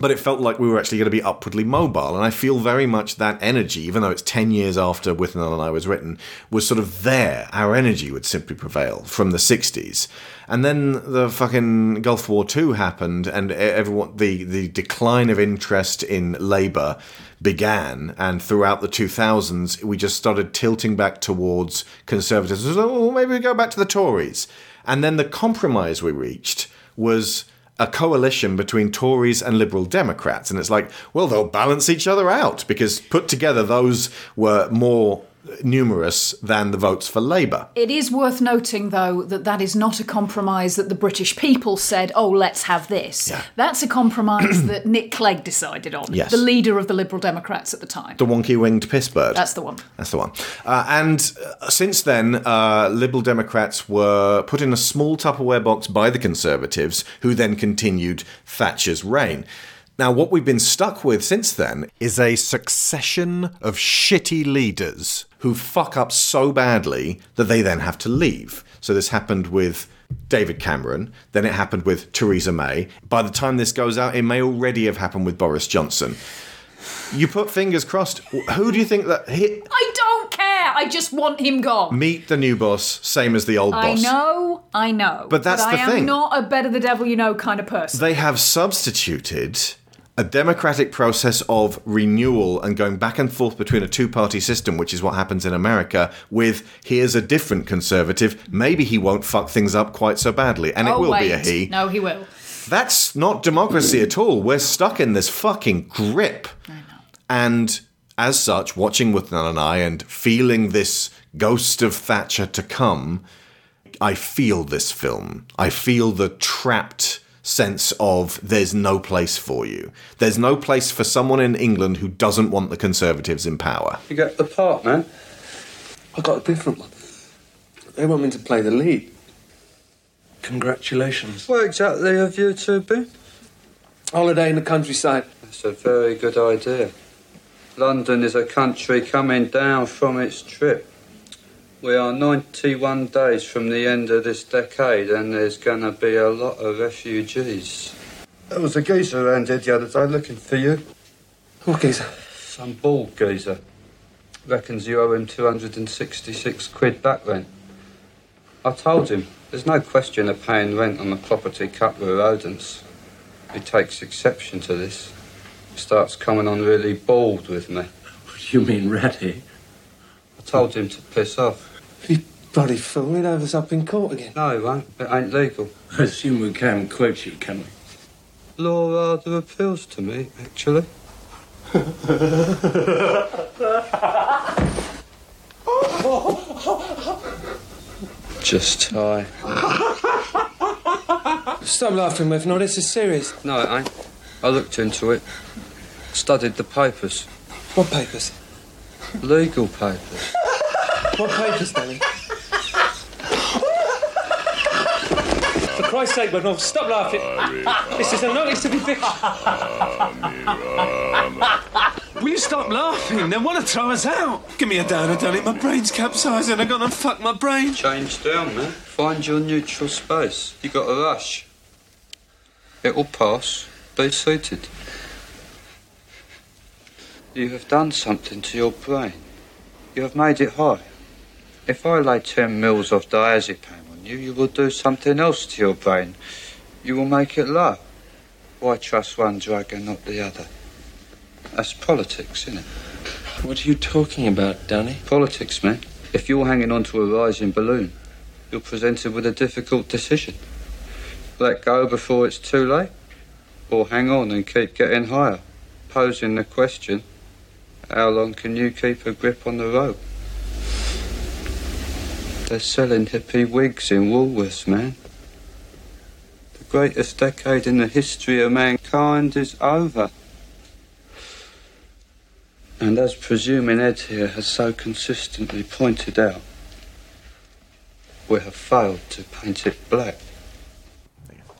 but it felt like we were actually going to be upwardly mobile. And I feel very much that energy, even though it's 10 years after Withnail and I was written, was sort of there. Our energy would simply prevail from the 60s. And then the fucking Gulf War II happened, and everyone, the, the decline of interest in Labour began. And throughout the 2000s, we just started tilting back towards conservatives. Oh, maybe we go back to the Tories. And then the compromise we reached was a coalition between Tories and Liberal Democrats. And it's like, well, they'll balance each other out because put together, those were more numerous than the votes for Labour. It is worth noting, though, that that is not a compromise that the British people said, oh, let's have this. That's a compromise [CLEARS THROAT] that Nick Clegg decided on, Yes. the leader of the Liberal Democrats at the time. The wonky winged pissbird. That's the one. That's the one. Uh, and uh, since then, uh, Liberal Democrats were put in a small Tupperware box by the Conservatives, who then continued Thatcher's reign. Now, what we've been stuck with since then is a succession of shitty leaders who fuck up so badly that they then have to leave. So, this happened with David Cameron, then it happened with Theresa May. By the time this goes out, it may already have happened with Boris Johnson. You put fingers crossed. Who do you think that he, I don't care. I just want him gone. meet the new boss, same as the old I boss? I know, I know. But that's I the am thing. I am not a better the devil you know kind of person. They have substituted a democratic process of renewal and going back and forth between a two party system, which is what happens in America, with here's a different conservative. Maybe he won't fuck things up quite so badly. And it oh, will wait. be a he. No, he will. That's not democracy at all. We're stuck in this fucking grip. And as such, watching Withnail and I and feeling this ghost of Thatcher to come, I feel this film. I feel the trapped sense of there's no place for you. There's no place for someone in England who doesn't want the Conservatives in power. You get the part, man. I got a different one. They want me to play the lead. Congratulations. Where exactly have you two been? Holiday in the countryside. That's a very good idea. London is a country coming down from its trip. We are 91 days from the end of this decade, and there's going to be a lot of refugees. There was a geezer around here the other day looking for you. What geezer? Some bald geezer. Reckons you owe him 266 quid back rent. I told him there's no question of paying rent on the property cut with rodents. He takes exception to this. Starts coming on really bald with me. What [LAUGHS] do you mean ratty? I told him to piss off. You bloody fool, he'd have us up in court again. No, he won't. It ain't legal. I assume we can quote you, can we? Law rather appeals to me, actually. [LAUGHS] Just tie. Stop laughing, Withnail. This is serious. No, it ain't. I looked into it. Studied the papers. What papers? Legal papers. What papers, Danny? For Christ's sake, Withnail, stop laughing. this is a notice to be fixed. Will you stop laughing? They want to throw us out. Give me a downer, Danny. My brain's capsizing. I'm gonna fuck my brain. Change down, man. Find your neutral space. You got a rush. It'll pass. Be seated. You have done something to your brain. You have made it high. If I lay 10 mils of diazepam on you, you will do something else to your brain. You will make it low. Why trust one drug and not the other? That's politics, isn't it? What are you talking about, Danny? Politics, man. If you're hanging onto a rising balloon, you're presented with a difficult decision. Let go before it's too late, or hang on and keep getting higher, posing the question how long can you keep a grip on the rope? They're selling hippie wigs in Woolworths, man. The greatest decade in the history of mankind is over. And as presuming Ed here has so consistently pointed out, we have failed to paint it black.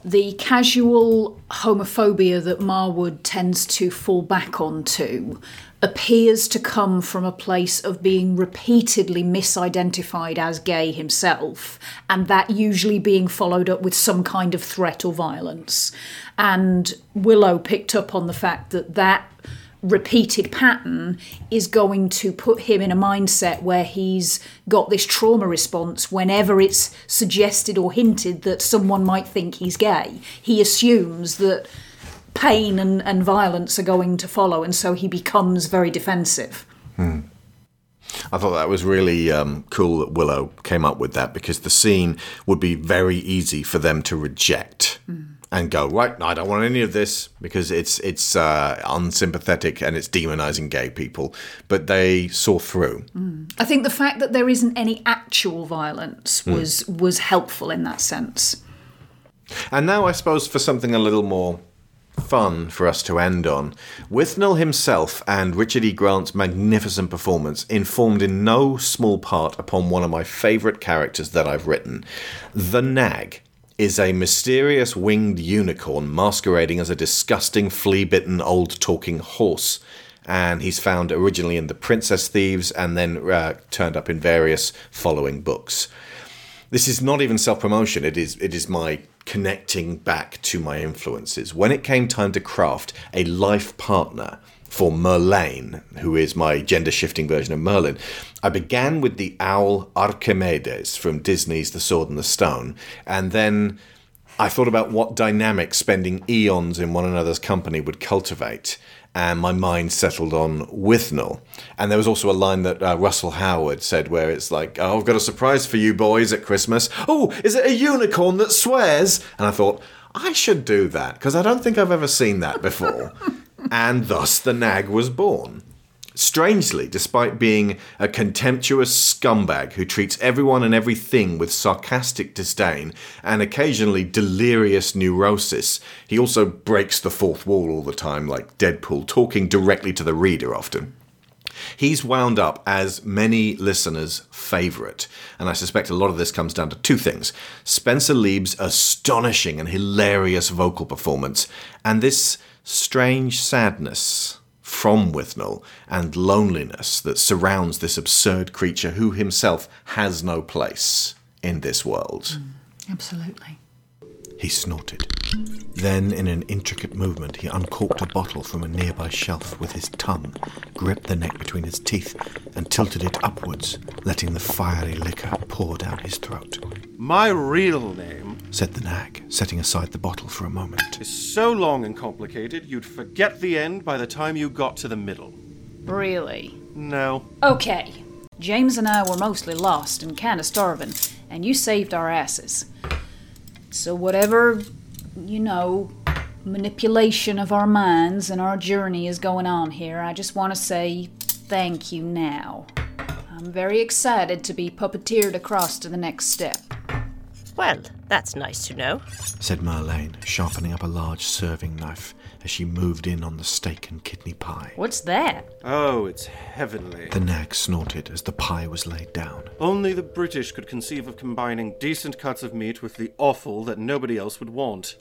The casual homophobia that Marwood tends to fall back onto appears to come from a place of being repeatedly misidentified as gay himself, and that usually being followed up with some kind of threat or violence. And Willow picked up on the fact that that repeated pattern is going to put him in a mindset where he's got this trauma response whenever it's suggested or hinted that someone might think he's gay. He assumes that pain and, and violence are going to follow, and so he becomes very defensive. Hmm. I thought that was really um, cool that Willow came up with that because the scene would be very easy for them to reject and go right. No, I don't want any of this because it's it's uh, unsympathetic and it's demonizing gay people. But they saw through. I think the fact that there isn't any actual violence Mm. was was helpful in that sense. And now, I suppose, for something a little more fun for us to end on, Withnail himself and Richard E. Grant's magnificent performance informed in no small part upon one of my favourite characters that I've written. The Nag is a mysterious winged unicorn masquerading as a disgusting flea bitten old talking horse. And he's found originally in The Princess Thieves and then uh, turned up in various following books this is not even self promotion. It is it is my connecting back to my influences. When it came time to craft a life partner for Merlane, who is my gender shifting version of Merlin, I began with the owl Archimedes from Disney's The Sword and the Stone, and then I thought about what dynamic spending eons in one another's company would cultivate, and my mind settled on Withnail. And there was also a line that uh, Russell Howard said where it's like, Oh, I've got a surprise for you boys at Christmas. Oh, is it a unicorn that swears? And I thought, I should do that, because I don't think I've ever seen that before. [LAUGHS] and thus the nag was born. Strangely, despite being a contemptuous scumbag who treats everyone and everything with sarcastic disdain and occasionally delirious neurosis, he also breaks the fourth wall all the time, like Deadpool, talking directly to the reader often. He's wound up as many listeners' favourite, and I suspect a lot of this comes down to two things Spencer Lieb's astonishing and hilarious vocal performance, and this strange sadness from Withnail and loneliness that surrounds this absurd creature who himself has no place in this world. Mm, absolutely. He snorted. Then, in an intricate movement, he uncorked a bottle from a nearby shelf with his tongue, gripped the neck between his teeth, and tilted it upwards, letting the fiery liquor pour down his throat. My real name Said the nag, setting aside the bottle for a moment. It's so long and complicated you'd forget the end by the time you got to the middle. Really? No. Okay. James and I were mostly lost and kind of starving, and you saved our asses. So, whatever, you know, manipulation of our minds and our journey is going on here, I just want to say thank you now. I'm very excited to be puppeteered across to the next step. Well, that's nice to know. Said Merlane, sharpening up a large serving knife as she moved in on the steak and kidney pie. What's that? Oh, it's heavenly. The nag snorted as the pie was laid down. Only the British could conceive of combining decent cuts of meat with the offal that nobody else would want.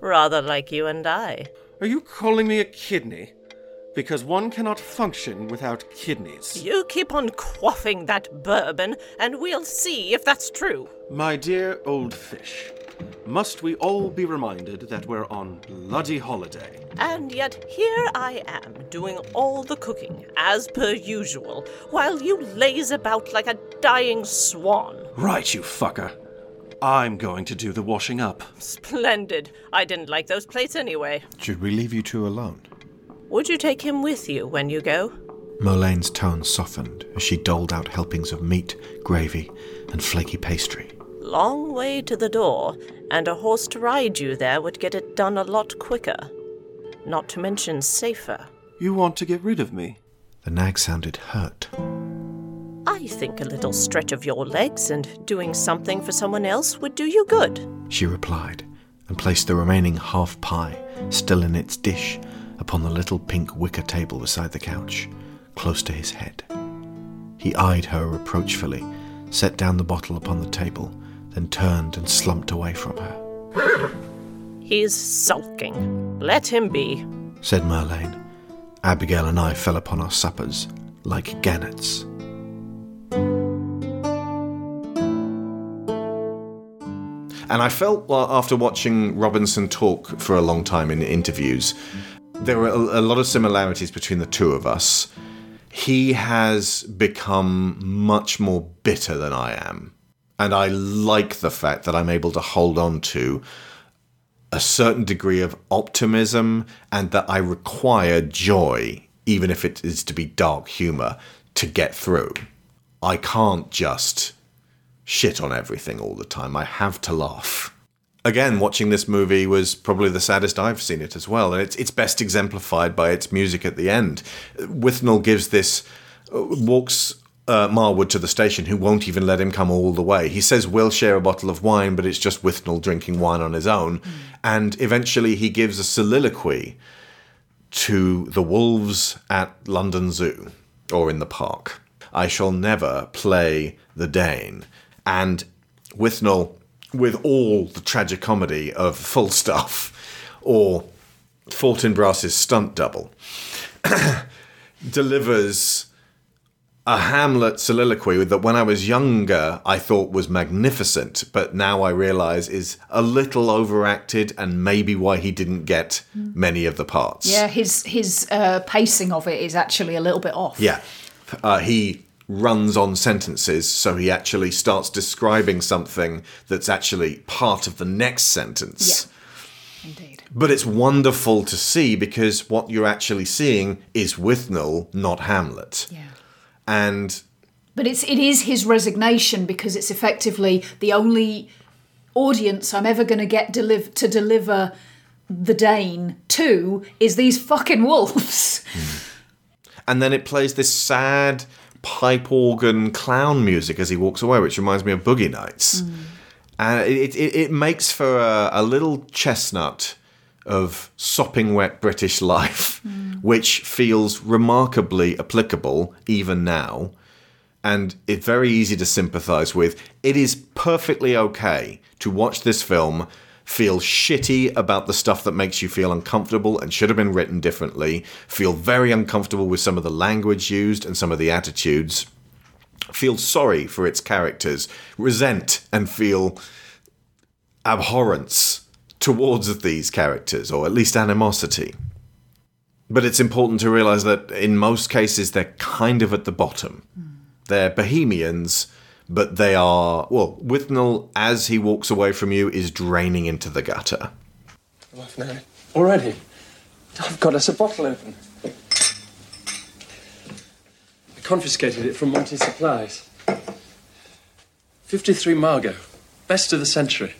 Rather like you and I. Are you calling me a kidney? Because one cannot function without kidneys. You keep on quaffing that bourbon, and we'll see if that's true. My dear old fish, must we all be reminded that we're on bloody holiday? And yet here I am, doing all the cooking, as per usual, while you laze about like a dying swan. Right, you fucker. I'm going to do the washing up. Splendid. I didn't like those plates anyway. Should we leave you two alone? Would you take him with you when you go? Merlane's tone softened as she doled out helpings of meat, gravy, and flaky pastry. Long way to the door, and a horse to ride you there would get it done a lot quicker. Not to mention safer. You want to get rid of me? The nag sounded hurt. I think a little stretch of your legs and doing something for someone else would do you good. She replied, and placed the remaining half pie, still in its dish, upon the little pink wicker table beside the couch, close to his head. He eyed her reproachfully, set down the bottle upon the table, then turned and slumped away from her. [LAUGHS] He's sulking. Let him be. said Merlane. Abigail and I fell upon our suppers like gannets. And I felt well, after watching Robinson talk for a long time in interviews, there were a, a lot of similarities between the two of us. He has become much more bitter than I am. And I like the fact that I'm able to hold on to a certain degree of optimism and that I require joy, even if it is to be dark humor, to get through. I can't just shit on everything all the time. I have to laugh. Again, watching this movie was probably the saddest I've seen it as well, and it's it's best exemplified by its music at the end. Withnail gives this uh, walks uh, Marwood to the station, who won't even let him come all the way. He says we'll share a bottle of wine, but it's just Withnail drinking wine on his own, and eventually he gives a soliloquy to the wolves at London Zoo or in the park. I shall never play the Dane. And Withnail, with all the tragicomedy of Falstaff or Fortinbras's stunt double, [COUGHS] delivers a Hamlet soliloquy that when I was younger I thought was magnificent, but now I realize is a little overacted and maybe why he didn't get many of the parts. Yeah, his his uh, pacing of it is actually a little bit off. Yeah. Uh, he runs on sentences, so he actually starts describing something that's actually part of the next sentence. Indeed. But it's wonderful to see because what you're actually seeing is Withnail, not Hamlet. Yeah. And But it's it is his resignation because it's effectively the only audience I'm ever going to get to deliver the Dane to is these fucking wolves. Hmm. and then it plays this sad pipe organ clown music as he walks away, which reminds me of Boogie Nights. Mm. And it, it, it makes for a, a little chestnut of sopping wet British life, mm. which feels remarkably applicable even now. And it's very easy to sympathize with. It is perfectly okay to watch this film, feel shitty about the stuff that makes you feel uncomfortable and should have been written differently, feel very uncomfortable with some of the language used and some of the attitudes, feel sorry for its characters, resent and feel abhorrence towards these characters, or at least animosity. But it's important to realize that in most cases they're kind of at the bottom. They're bohemians, but they are, well, Withnail, as he walks away from you, is draining into the gutter. Wife now. Already? I've got us a bottle open. I confiscated it from Monty Supplies. 53 Margaux. Best of the century.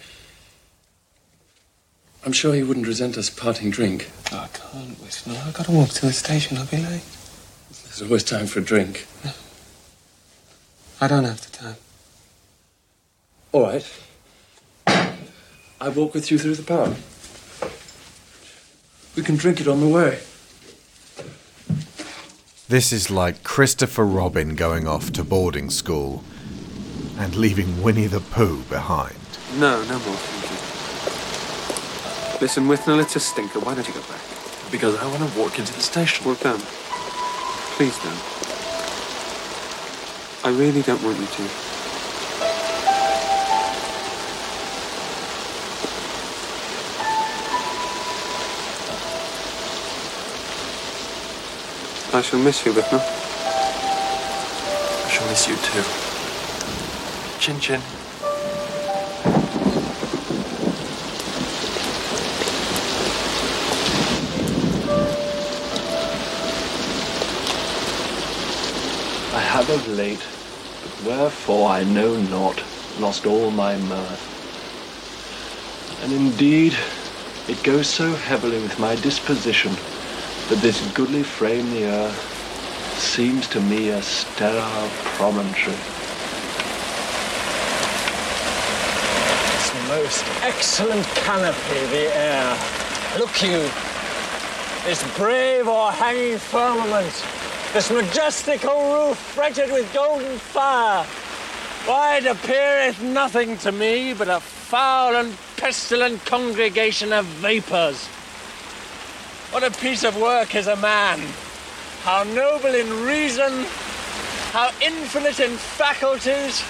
I'm sure he wouldn't resent us parting drink. I can't, Whistle. I've got to walk to the station. I'll be late. There's always time for a drink. I don't have the time. All right. I walk with you through the park. We can drink it on the way. This is like Christopher Robin going off to boarding school and leaving Winnie the Pooh behind. No, no more. Thank you. Listen, Withnail, it's a stinker. Why don't you go back? Because I want to walk into the station. Well, don't. Please don't. I really don't want you to. I shall miss you, Withnail. I shall miss you too. Chin chin. Of late, but wherefore I know not, lost all my mirth. And indeed, it goes so heavily with my disposition that this goodly frame the earth seems to me a sterile promontory. This most excellent canopy, the air. Look you, this brave o'erhanging firmament, this majestical roof fretted with golden fire. Why, it appeareth nothing to me but a foul and pestilent congregation of vapors. What a piece of work is a man! How noble in reason, how infinite in faculties,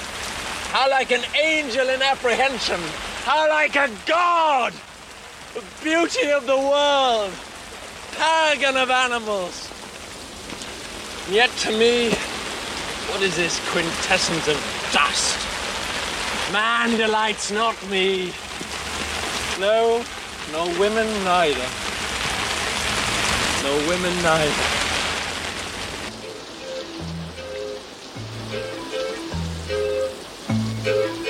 how like an angel in apprehension, how like a god! The beauty of the world, paragon of animals. And yet to me, what is this quintessence of dust? Man delights not me. No, no women neither. No women neither. Where's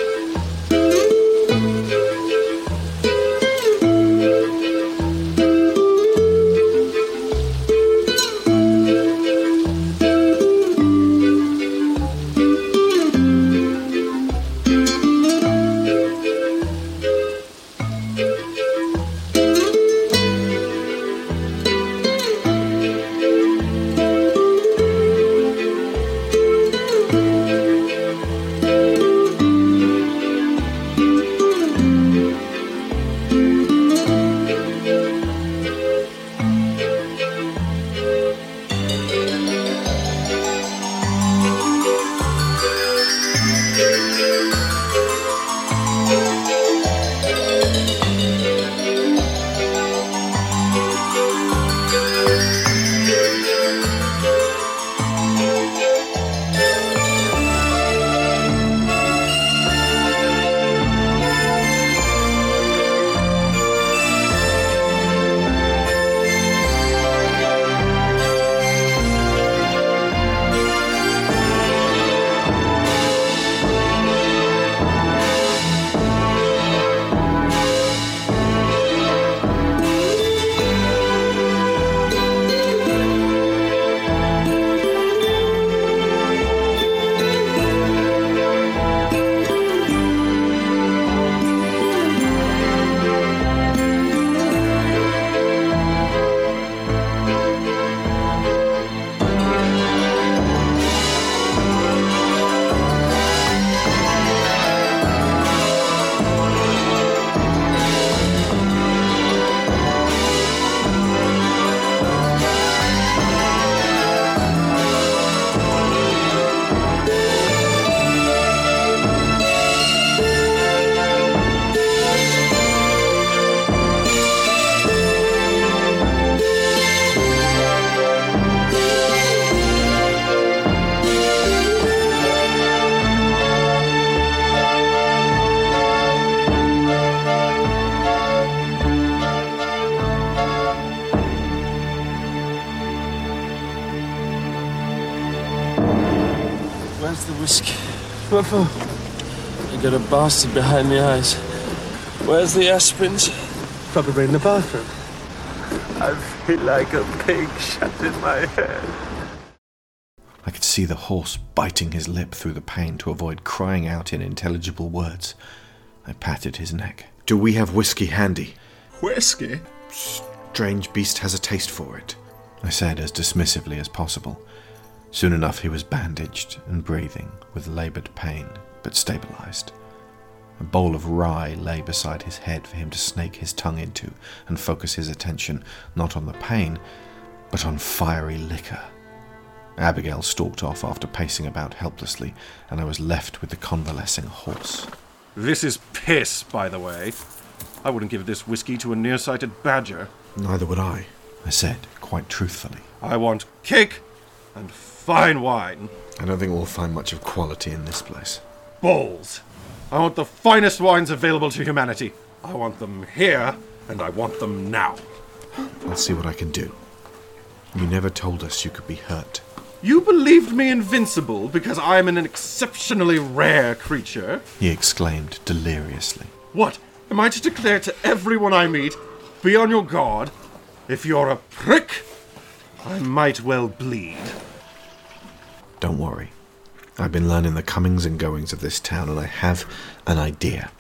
bastard behind the eyes. Where's the aspirins? Probably in the bathroom. I feel like a pig shut in my head. I could see the horse biting his lip through the pain to avoid crying out in intelligible words. I patted his neck. Do we have whiskey handy? Whiskey? Strange beast has a taste for it, I said as dismissively as possible. Soon enough, he was bandaged and breathing with laboured pain, but stabilized. A bowl of rye lay beside his head for him to snake his tongue into and focus his attention not on the pain, but on fiery liquor. Abigail stalked off after pacing about helplessly, and I was left with the convalescing horse. This is piss, by the way. I wouldn't give this whiskey to a nearsighted badger. Neither would I, I said, quite truthfully. I want cake and fine wine. I don't think we'll find much of quality in this place. Balls. I want the finest wines available to humanity. I want them here, and I want them now. I'll see what I can do. You never told us you could be hurt. You believed me invincible because I am an exceptionally rare creature. He exclaimed deliriously. What? Am I to declare to everyone I meet, be on your guard? If you're a prick, I might well bleed. Don't worry. I've been learning the comings and goings of this town, and I have an idea.